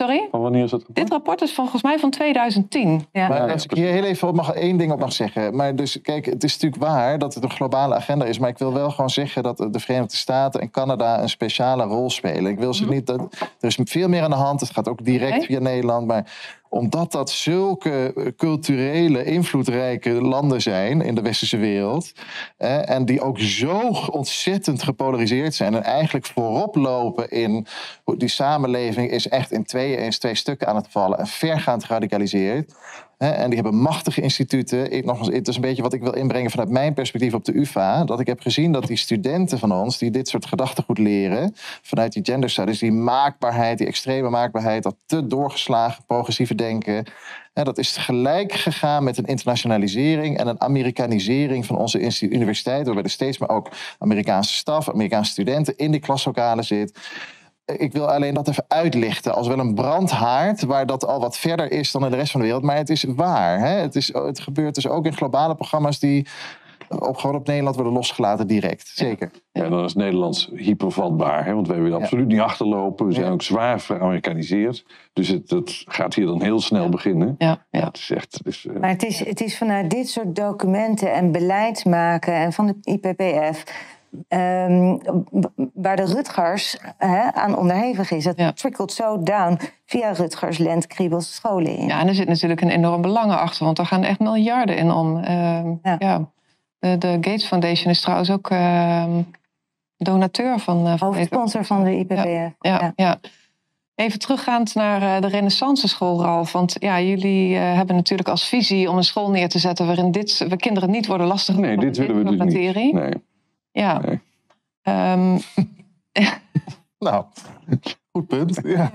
Sorry? Van wanneer is dat? Dit rapport is volgens mij van 2010. Ja. Maar als ik hier heel even op mag, één ding op mag zeggen. Maar dus, kijk, het is natuurlijk waar dat het een globale agenda is. Maar ik wil wel gewoon zeggen dat de Verenigde Staten en Canada een speciale rol spelen. Ik wil ze niet dat. Er is veel meer aan de hand. Het gaat ook direct via Nederland. Maar omdat dat zulke eh, culturele, invloedrijke landen zijn in de westerse wereld. en die ook zo ontzettend gepolariseerd zijn. En eigenlijk voorop lopen in. Die samenleving is echt in tweeën, in twee stukken aan het vallen. En vergaand geradicaliseerd. En die hebben machtige instituten. Ik, het is een beetje wat ik wil inbrengen vanuit mijn perspectief op de UvA. Dat ik heb gezien dat die studenten van ons, die dit soort gedachtegoed leren, vanuit die gender studies, die maakbaarheid, die extreme maakbaarheid, dat te doorgeslagen progressieve denken. Dat is gelijk gegaan met een internationalisering en een Amerikanisering van onze universiteit. Waarbij er steeds maar ook Amerikaanse staf, Amerikaanse studenten in die klaslokalen zit. Ik wil alleen dat even uitlichten als wel een brandhaard, waar dat al wat verder is dan in de rest van de wereld. Maar het is waar. Hè? Het, is, het gebeurt dus ook in globale programma's die op, gewoon op Nederland worden losgelaten direct. Zeker. Ja, en dan is Nederland hypervatbaar. Hè? Want wij willen absoluut niet achterlopen. We zijn ook zwaar veramerikaniseerd. Dus het, het gaat hier dan heel snel beginnen. Ja, ja. het is echt... Het is, eh, Maar het is, het is vanuit dit soort documenten en beleidsmaken en van de IPPF. Ehm, waar de Rutgers hè, aan onderhevig is. Dat trickelt zo down via Rutgers, Lent, Kriebels, scholen in. Ja, en er zit natuurlijk een enorm belang achter, want er gaan echt miljarden in om. Ehm, ja. De, de Gates Foundation is trouwens ook ehm, donateur van. Uh, Hoofdsponsor van de IPPF. Ja, ja, ja. Even teruggaand naar eh, de Renaissance school, Ralf. Want ja, jullie eh, hebben natuurlijk als visie om een school neer te zetten waarin dit, we kinderen niet worden lastiggevallen. nee, dit willen we dus niet. materie. Nee. Ja. Ehm, Nou, goed punt. Ja.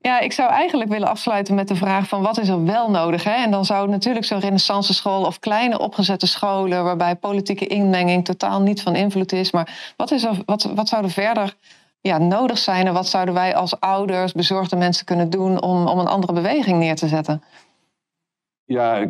Ja, ik zou eigenlijk willen afsluiten met de vraag van wat is er wel nodig? Hè? En dan zou natuurlijk zo'n renaissance school of kleine opgezette scholen waarbij politieke inmenging totaal niet van invloed is. Maar wat, is er, wat, wat zou er verder ja, nodig zijn en wat zouden wij als ouders, bezorgde mensen kunnen doen om, om een andere beweging neer te zetten? Ja,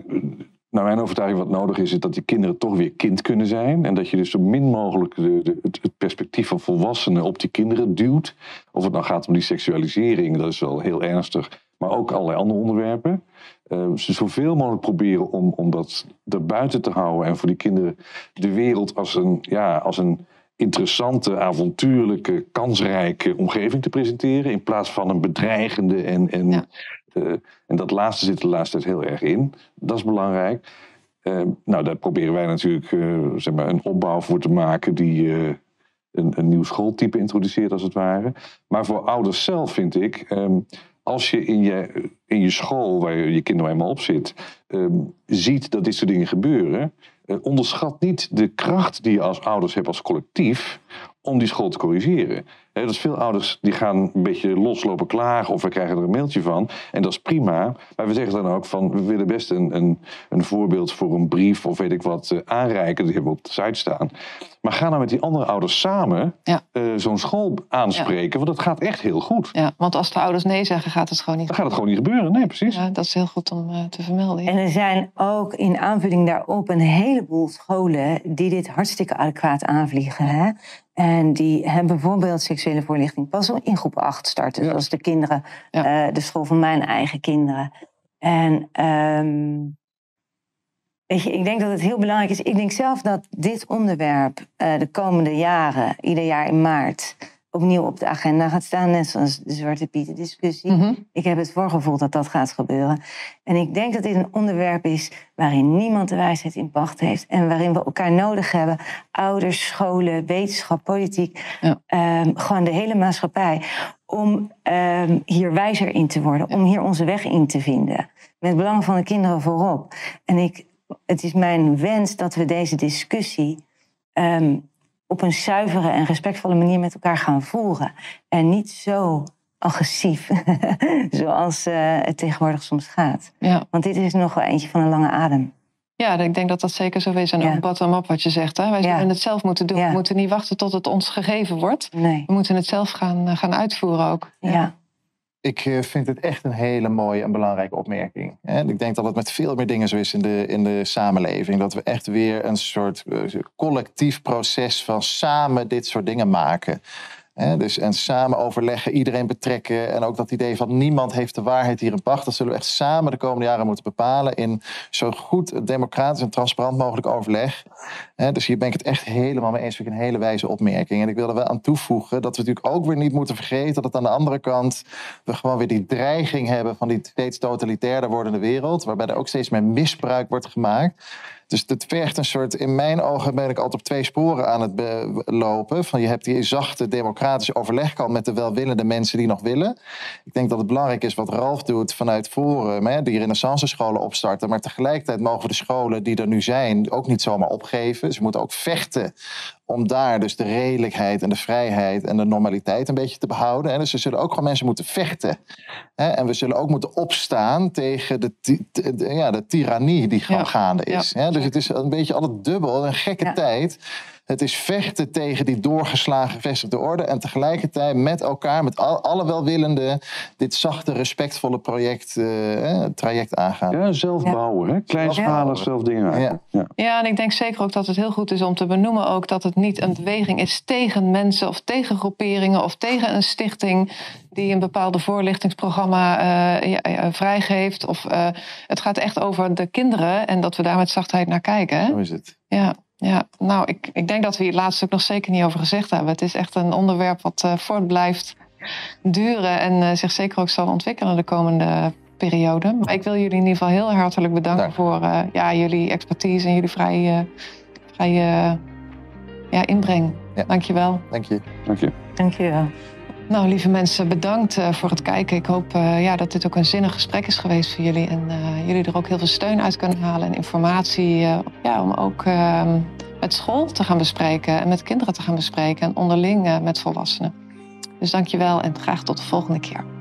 naar mijn overtuiging wat nodig is, is dat die kinderen toch weer kind kunnen zijn. En dat je dus zo min mogelijk de, het, perspectief van volwassenen op die kinderen duwt. Of het nou gaat om die seksualisering, dat is wel heel ernstig. Maar ook allerlei andere onderwerpen. Eh, ze zoveel mogelijk proberen om, om dat erbuiten te houden. En voor die kinderen de wereld als een, ja, als een interessante, avontuurlijke, kansrijke omgeving te presenteren. In plaats van een bedreigende en, en en dat laatste zit de laatste tijd heel erg in. Dat is belangrijk. Eh, nou, daar proberen wij natuurlijk eh, zeg maar een opbouw voor te maken die eh, een, een nieuw schooltype introduceert, als het ware. Maar voor ouders zelf vind ik, ehm, als je in je, in je school, waar je, je kinderen eenmaal op zit, ehm, ziet dat dit soort dingen gebeuren, eh, onderschat niet de kracht die je als ouders hebt als collectief om die school te corrigeren. Hè, dat is veel ouders die gaan een beetje loslopen klagen of we krijgen er een mailtje van. En dat is prima. Maar we zeggen dan ook van we willen best een, een, een voorbeeld voor een brief of weet ik wat eh, aanreiken. Die hebben we op de site staan. Maar ga nou met die andere ouders samen eh, zo'n school aanspreken. Want dat gaat echt heel goed. Ja, want als de ouders nee zeggen, gaat het gewoon niet. Dan gaat het gewoon niet gebeuren. Nee, precies. Ja, dat is heel goed om eh, te vermelden. ja. En er zijn ook in aanvulling daarop een heleboel scholen die dit hartstikke adequaat aanvliegen. Hè? En die hebben bijvoorbeeld seksuele voorlichting pas in groep 8 starten. Zoals de kinderen, eh, de school van mijn eigen kinderen. En ehm, weet je, ik denk dat het heel belangrijk is. Ik denk zelf dat dit onderwerp eh, de komende jaren, ieder jaar in maart, opnieuw op de agenda gaat staan. Net zoals de Zwarte Pieten discussie. Ik heb het voorgevoel dat dat gaat gebeuren. En ik denk dat dit een onderwerp is waarin niemand de wijsheid in pacht heeft. En waarin we elkaar nodig hebben. Ouders, scholen, wetenschap, politiek. ehm, gewoon de hele maatschappij. Om ehm, hier wijzer in te worden. Om hier onze weg in te vinden. Met het belang van de kinderen voorop. En ik, het is mijn wens dat we deze discussie... ehm, op een zuivere en respectvolle manier met elkaar gaan voeren. En niet zo agressief, zoals eh, het tegenwoordig soms gaat. Ja. Want dit is nog wel eentje van een lange adem. Ja, ik denk dat dat zeker zo is. En ook bottom-up wat je zegt. Hè? Wij zullen het zelf moeten doen. We moeten niet wachten tot het ons gegeven wordt. Nee. We moeten het zelf gaan, eh, gaan uitvoeren ook. Ja. Ik eh, vind het echt een hele mooie en belangrijke opmerking. En ik denk dat het met veel meer dingen zo is in de, in de samenleving. Dat we echt weer een soort eh, collectief proces van samen dit soort dingen maken. Dus, en samen overleggen, iedereen betrekken. En ook dat idee van niemand heeft de waarheid hier in pacht. Dat zullen we echt samen de komende jaren moeten bepalen. In zo goed democratisch en transparant mogelijk overleg. Dus hier ben ik het echt helemaal mee eens. Vind ik een hele wijze opmerking. En ik wil er wel aan toevoegen dat we natuurlijk ook weer niet moeten vergeten. dat aan de andere kant we gewoon weer die dreiging hebben van die steeds totalitairder wordende wereld. Waarbij er ook steeds meer misbruik wordt gemaakt. Dus het vergt een soort, in mijn ogen ben ik altijd op twee sporen aan het lopen. Van je hebt die zachte democratische overlegkant met de welwillende mensen die nog willen. Ik denk dat het belangrijk is wat Ralf doet vanuit Forum, hè, die renaissance scholen opstarten. Maar tegelijkertijd mogen de scholen die er nu zijn ook niet zomaar opgeven. Ze moeten ook vechten om daar dus de redelijkheid en de vrijheid en de normaliteit een beetje te behouden. En dus er zullen ook gewoon mensen moeten vechten. Hè? En we zullen ook moeten opstaan tegen de, ja, de tirannie die gewoon gaande is. Hè? Dus het is een beetje altijd dubbel, een gekke tijd. Het is vechten tegen die doorgeslagen gevestigde orde. En tegelijkertijd met elkaar, met al, alle welwillenden, dit zachte, respectvolle project, eh, eh, traject aangaan. Ja, zelf bouwen. Hè? Kleinschalig zelf dingen maken. Ja. Ja, en ik denk zeker ook dat het heel goed is om te benoemen ook dat het niet een beweging is tegen mensen of tegen groeperingen of tegen een stichting die een bepaalde voorlichtingsprogramma eh, ja, ja, vrijgeeft. Of, eh, het gaat echt over de kinderen en dat we daar met zachtheid naar kijken. Hè? Zo is het. Ja, ja. nou, ik, ik denk dat we hier laatst ook nog zeker niet over gezegd hebben. Het is echt een onderwerp wat eh, voort blijft duren en eh, zich zeker ook zal ontwikkelen de komende periode. Maar ik wil jullie in ieder geval heel hartelijk bedanken voor eh, ja, jullie expertise en jullie vrij, eh, vrij eh, ja, inbreng. Dankjewel. Dank je. Dank je. Dank je wel. Nou, lieve mensen, bedankt eh, voor het kijken. Ik hoop eh, ja, dat dit ook een zinnig gesprek is geweest voor jullie. En eh, jullie er ook heel veel steun uit kunnen halen en informatie. ja, om ook eh, met school te gaan bespreken en met kinderen te gaan bespreken. En onderling met volwassenen. Dus dankjewel en graag tot de volgende keer.